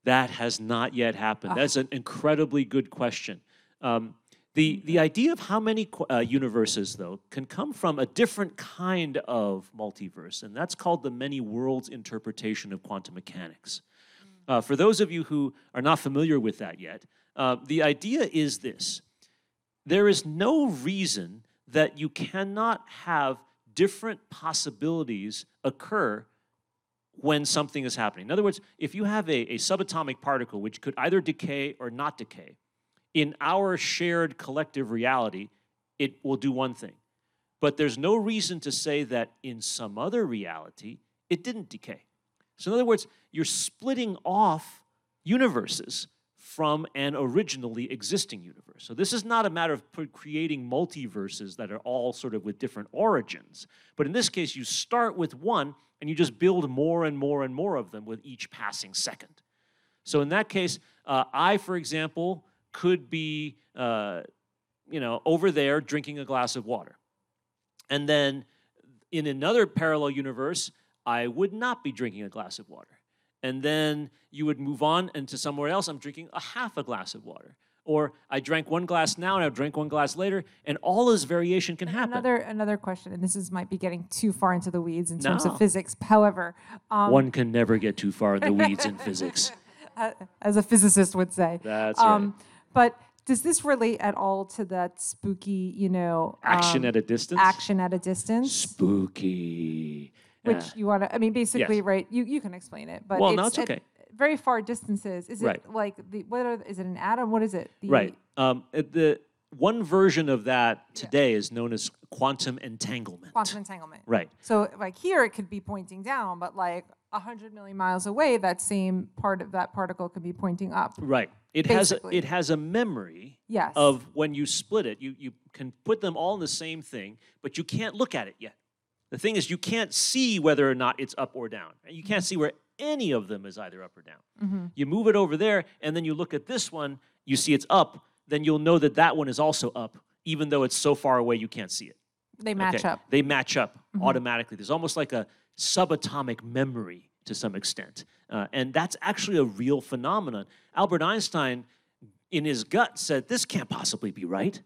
that has not yet happened. That's an incredibly good question. Um, the, the idea of how many uh, universes, though, can come from a different kind of multiverse, and that's called the many worlds interpretation of quantum mechanics. Uh, for those of you who are not familiar with that yet, uh, the idea is this there is no reason that you cannot have different possibilities occur when something is happening. In other words, if you have a, a subatomic particle which could either decay or not decay, in our shared collective reality, it will do one thing. But there's no reason to say that in some other reality, it didn't decay. So, in other words, you're splitting off universes from an originally existing universe. So, this is not a matter of creating multiverses that are all sort of with different origins. But in this case, you start with one and you just build more and more and more of them with each passing second. So, in that case, uh, I, for example, could be, uh, you know, over there drinking a glass of water. And then in another parallel universe, I would not be drinking a glass of water. And then you would move on into somewhere else, I'm drinking a half a glass of water. Or I drank one glass now and I drink one glass later, and all this variation can happen. Another another question, and this is might be getting too far into the weeds in terms No. of physics. However, um, one can never get too far in the weeds in physics. as a physicist would say. That's Um, But does this relate at all to that spooky, you know, Action um, at a distance? action at a distance? Spooky. Which Yeah. you want to? I mean, basically, Yes. right? You you can explain it, but Well, it's no, it's at okay. very far distances. Is it Right. like the what are is it an atom? What is it? The, Right. Um, the one version of that today is known as quantum entanglement. Quantum entanglement. Right. So like here it could be pointing down, but like a hundred million miles away, that same part of that particle could be pointing up. Right. It has a, it has a memory Yes. of when you split it. You you can put them all in the same thing, but you can't look at it yet. The thing is, you can't see whether or not it's up or down, and you can't see where any of them is either up or down. Mm-hmm. You move it over there, and then you look at this one. You see it's up. Then you'll know that that one is also up, even though it's so far away you can't see it. They match Okay, up. They match up Mm-hmm. automatically. There's almost like a subatomic memory to some extent. Uh, and that's actually a real phenomenon. Albert Einstein, in his gut, said this can't possibly be right.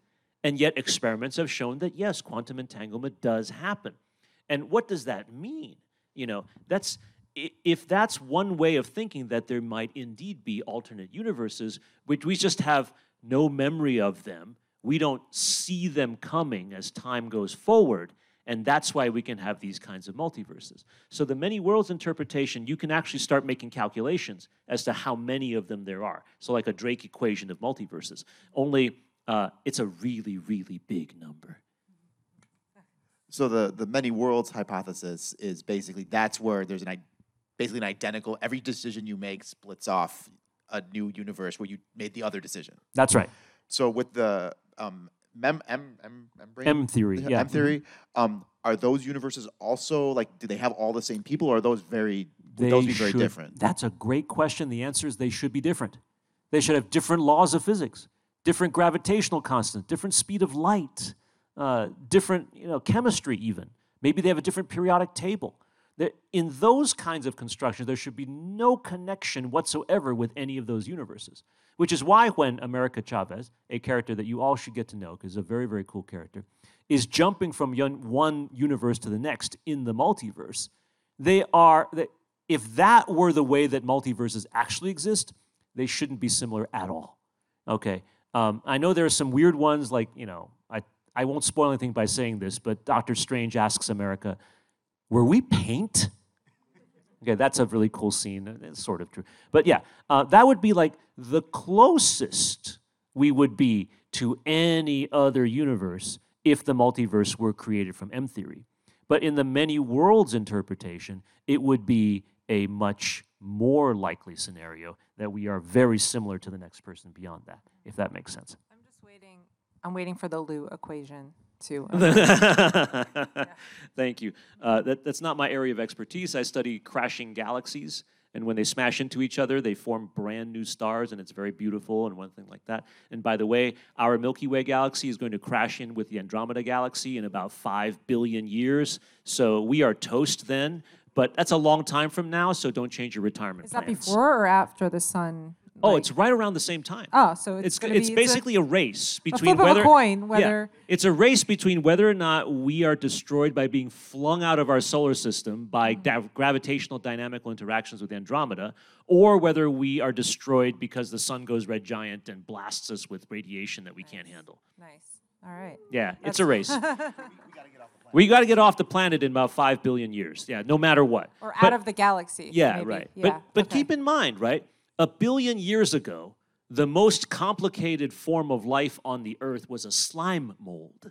And yet, experiments have shown that yes, quantum entanglement does happen. And what does that mean? You know, that's if that's one way of thinking that there might indeed be alternate universes, which we just have no memory of them, we don't see them coming as time goes forward, and that's why we can have these kinds of multiverses. So the many worlds interpretation, you can actually start making calculations as to how many of them there are. So like a Drake equation of multiverses. Only uh, it's a really, really big number. So the the many worlds hypothesis is basically that's where there's an basically an identical every decision you make splits off a new universe where you made the other decision. That's right. So with the um mem m m membrane M theory, the yeah. M theory, um are those universes also like do they have all the same people or are those very would those be very should- different? That's a great question. The answer is they should be different. They should have different laws of physics, different gravitational constants, different speed of light, uh, different you know chemistry even. Maybe they have a different periodic table. In those kinds of constructions, there should be no connection whatsoever with any of those universes. Which is why when America Chavez, a character that you all should get to know, because a very, very cool character, is jumping from one universe to the next in the multiverse, they are, if that were the way that multiverses actually exist, they shouldn't be similar at all. Okay. Um, I know there are some weird ones, like, you know, I, won't spoil anything by saying this, but Doctor Strange asks America, were we paint? Okay, that's a really cool scene. It's sort of true. But yeah, uh, that would be like the closest we would be to any other universe if the multiverse were created from M theory. But in the many worlds interpretation, it would be a much more likely scenario that we are very similar to the next person beyond that, if that makes sense. I'm waiting. For the Liu equation to. Thank you. Uh, that, that's not my area of expertise. I study crashing galaxies and when they smash into each other, they form brand new stars, and it's very beautiful and one thing like that. And by the way, our Milky Way galaxy is going to crash in with the Andromeda galaxy in about five billion years. So we are toast then. But that's a long time from now, so don't change your retirement Is that before or after the sun Oh, like- it's right around the same time. Oh, so it's it's it's be- basically a, a, race between a whether coin, yeah, it's a race between whether or not we are destroyed by being flung out of our solar system by Mm-hmm. da- gravitational dynamical interactions with Andromeda, or whether we are destroyed because the sun goes red giant and blasts us with radiation that we can't handle. nice. All right. Yeah, it's a race. we got to get off the planet in about five billion years. Yeah, no matter what. Or But- out of the galaxy. yeah, maybe. right. Yeah. But but okay. keep in mind, right? A billion years ago, the most complicated form of life on the earth was a slime mold.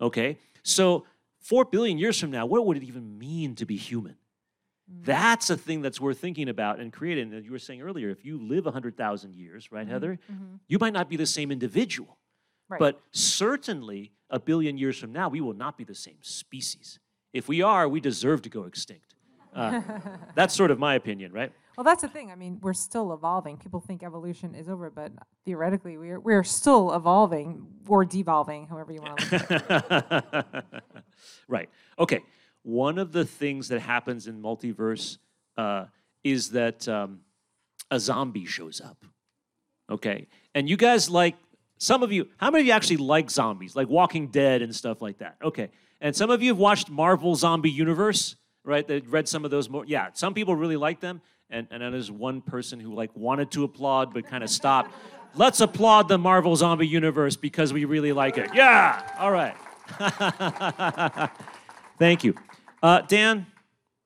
Okay? So 4 billion years from now, what would it even mean to be human? Mm. That's a thing that's worth thinking about and creating. And you were saying earlier, if you live 100,000 years, right, Heather, you might not be the same individual. Mm-hmm. Right. But certainly, a billion years from now, we will not be the same species. If we are, we deserve to go extinct. Uh, that's sort of my opinion, right? Well, that's the thing. I mean, we're still evolving. People think evolution is over, but theoretically, we're we're still evolving or devolving, however you want to look right. Okay. One of the things that happens in multiverse uh, is that um, a zombie shows up. Okay. And you guys like, some of you, how many of you actually like zombies, like Walking Dead and stuff like that? Okay. And some of you have watched Marvel Zombie Universe, right? They read some of those more. Yeah. Some people really like them. And, and then there's one person who like wanted to applaud but kind of stopped. Let's applaud the Marvel Zombie Universe because we really like it. Yeah. All right. Thank you. Uh, Dan,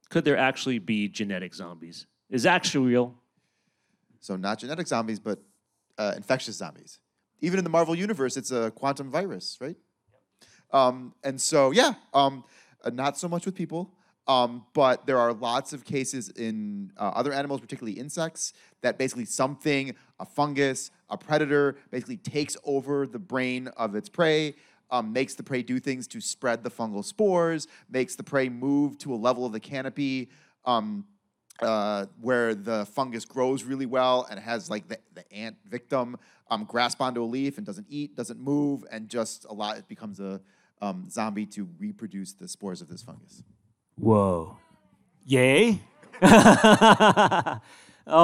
could there actually be genetic zombies? Is that actually real? So not genetic zombies, but uh, infectious zombies. Even in the Marvel universe, it's a quantum virus, right? Um, and so, yeah, um, uh, not so much with people, um, but there are lots of cases in uh, other animals, particularly insects, that basically something, a fungus, a predator, basically takes over the brain of its prey, um, makes the prey do things to spread the fungal spores, makes the prey move to a level of the canopy. Um, uh, where the fungus grows really well and has like the, the ant victim um, grasp onto a leaf and doesn't eat, doesn't move, and just a lot, it becomes a um, zombie to reproduce the spores of this fungus. Whoa. Yay? oh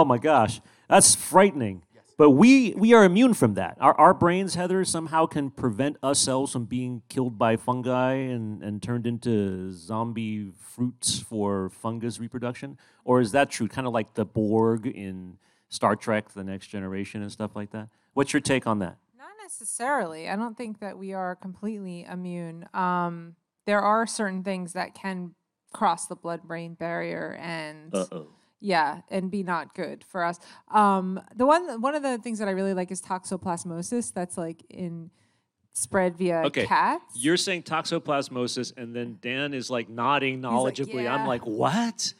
my gosh. That's frightening. But we, we are immune from that. Our, our brains, Heather, somehow can prevent ourselves from being killed by fungi and, and turned into zombie fruits for fungus reproduction? Or is that true? Kind of like the Borg in Star Trek, The Next Generation, and stuff like that? What's your take on that? Not necessarily. I don't think that we are completely immune. Um, there are certain things that can cross the blood-brain barrier and Uh oh. yeah, and be not good for us. Um, the one one of the things that I really like is toxoplasmosis. That's like in spread via Okay, cats. You're saying toxoplasmosis, and then Dan is like nodding knowledgeably. I'm "Yeah." Uh-huh. like, what?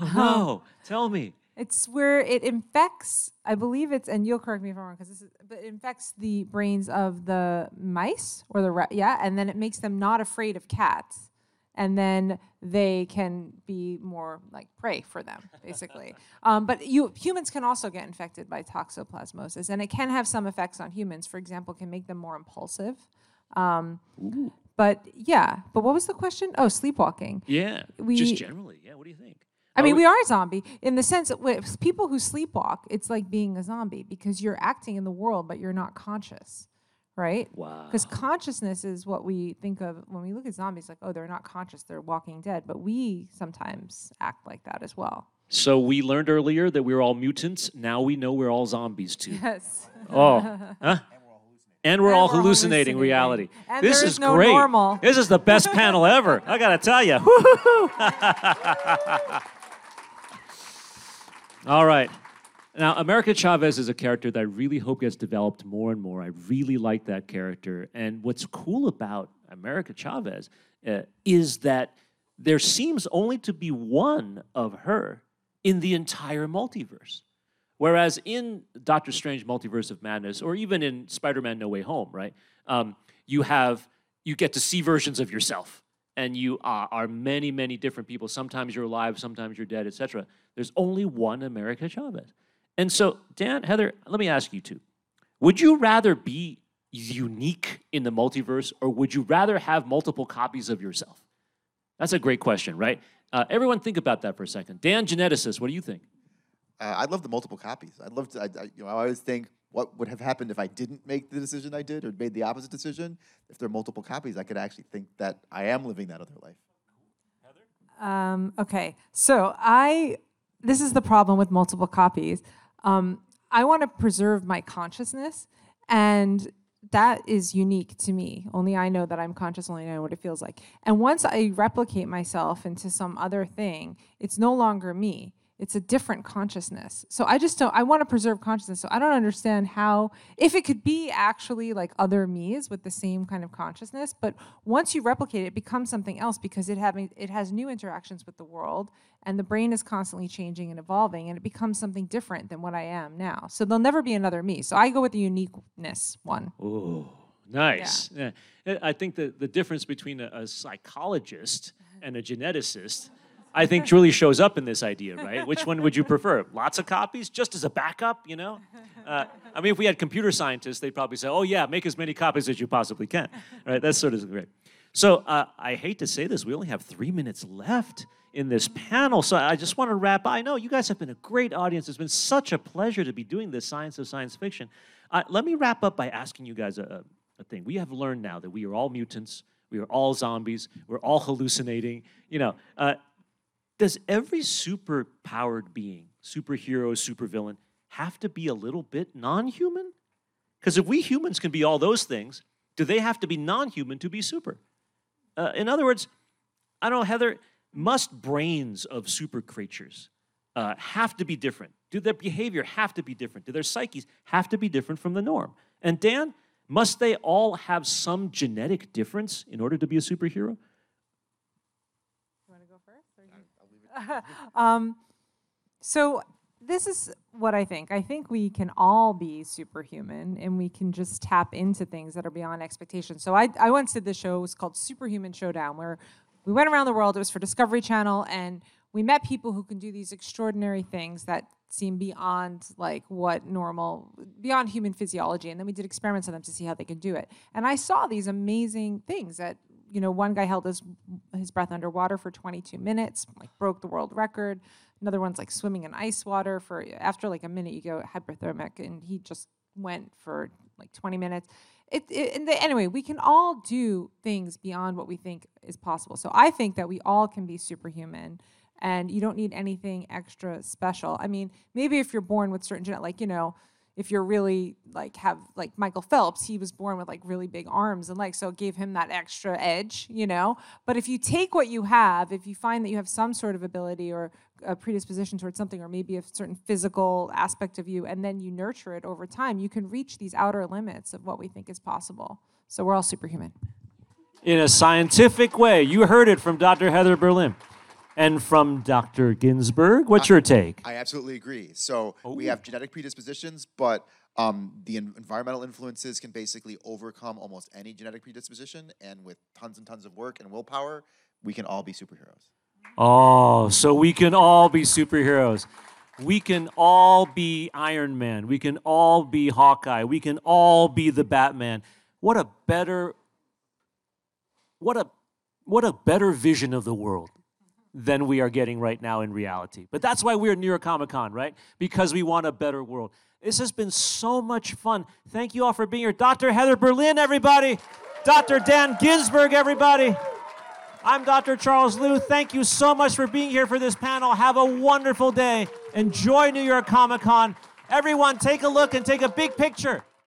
Oh, no, tell me. It's where it infects. I believe it's, and you'll correct me if I'm wrong, because this is, but it infects the brains of the mice or the rat. Yeah, and then it makes them not afraid of cats, and then they can be more like prey for them, basically. um, but you humans can also get infected by toxoplasmosis, and it can have some effects on humans. For example, can make them more impulsive. Um, but yeah. But what was the question? Oh, sleepwalking. Yeah. We- just generally. Yeah. What do you think? I mean, we are a zombie in the sense that with people who sleepwalk, it's like being a zombie because you're acting in the world, but you're not conscious, right? Wow. Because consciousness is what we think of when we look at zombies, like, oh, they're not conscious, they're walking dead. But we sometimes act like that as well. So we learned earlier that we were all mutants. Now we know we're all zombies too. Yes. Oh, huh? And we're And all we're hallucinating hallucinating. reality. And this is no great. normal. This is the best panel ever. I gotta tell you. all right. Now, America Chavez is a character that I really hope gets developed more and more. I really like that character. And what's cool about America Chavez uh, is that there seems only to be one of her in the entire multiverse. Whereas in Doctor Strange Multiverse of Madness, or even in Spider-Man No Way Home, right, um, you have you get to see versions of yourself, and you are, are many, many different people. Sometimes you're alive, sometimes you're dead, etc. There's only one America Chavez, and so Dan, Heather, let me ask you two: Would you rather be unique in the multiverse, or would you rather have multiple copies of yourself? That's a great question, right? Uh, everyone, think about that for a second. Dan, geneticist, what do you think? Uh, I'd love the multiple copies. I'd love to. I, I, you know, I always think what would have happened if I didn't make the decision I did, or made the opposite decision. If there are multiple copies, I could actually think that I am living that other life. Heather? Um, okay, so I this is the problem with multiple copies. Um, I want to preserve my consciousness, and that is unique to me. Only I know that I'm conscious. Only I know what it feels like. And once I replicate myself into some other thing, it's no longer me. It's a different consciousness. So I just don't. I want to preserve consciousness. So I don't understand how, if it could be actually like other me's with the same kind of consciousness, but once you replicate it, it becomes something else because it having it has new interactions with the world, and the brain is constantly changing and evolving, and it becomes something different than what I am now. So there'll never be another me. So I go with the uniqueness one. Ooh, nice. Yeah. I- I think that the difference between a, a psychologist mm-hmm. and a geneticist, I think, truly shows up in this idea, right? Which one would you prefer? Lots of copies, just as a backup, you know? Uh, I mean, if we had computer scientists, they'd probably say, oh, yeah, make as many copies as you possibly can, right? That's sort of great. So uh, I hate to say this, we only have three minutes left in this panel. So I just want to wrap. Up. I know you guys have been a great audience. It's been such a pleasure to be doing this science of science fiction. Uh, let me wrap up by asking you guys a, a thing. We have learned now that we are all mutants. We are all zombies. We're all hallucinating. You know, uh, does every super powered being, superhero, supervillain, have to be a little bit non human? Because if we humans can be all those things, do they have to be non human to be super? Uh, in other words, I don't know, Heather, must brains of super creatures uh, have to be different? Do their behavior have to be different? Do their psyches have to be different from the norm? And Dan, must they all have some genetic difference in order to be a superhero? You want to go first? um, so this is what I think. I think we can all be superhuman, and we can just tap into things that are beyond expectation. So I, I once did this show. It was called Superhuman Showdown, where we went around the world. It was for Discovery Channel, and we met people who can do these extraordinary things that seem beyond like what normal beyond human physiology and then we did experiments on them to see how they could do it and i saw these amazing things that you know one guy held his his breath underwater for 22 minutes like broke the world record. Another one's like swimming in ice water for after like a minute you go hypothermic and he just went for like 20 minutes. It, it and the, anyway we can all do things beyond what we think is possible. So i think that we all can be superhuman and you don't need anything extra special. I mean, maybe if you're born with certain genetic, like you know, if you're really like have like Michael Phelps, he was born with like really big arms and legs, so it gave him that extra edge, you know. But if you take what you have, if you find that you have some sort of ability or a predisposition towards something, or maybe a certain physical aspect of you, and then you nurture it over time, you can reach these outer limits of what we think is possible. So we're all superhuman. In a scientific way. You heard it from Dr. Heather Berlin. And from Dr. Ginsburg, what's your take? I absolutely agree. So we have genetic predispositions, but um, the en- environmental influences can basically overcome almost any genetic predisposition. And with tons and tons of work and willpower, we can all be superheroes. Oh, so we can all be superheroes. We can all be Iron Man. We can all be Hawkeye. We can all be the Batman. What a better what a what a better vision of the world than we are getting right now in reality. But that's why we're New York Comic Con, right? Because we want a better world. This has been so much fun. Thank you all for being here. Dr. Heather Berlin, everybody. Dr. Dan Ginsburg, everybody. I'm Dr. Charles Liu. Thank you so much for being here for this panel. Have a wonderful day. Enjoy New York Comic Con. Everyone, take a look and take a big picture.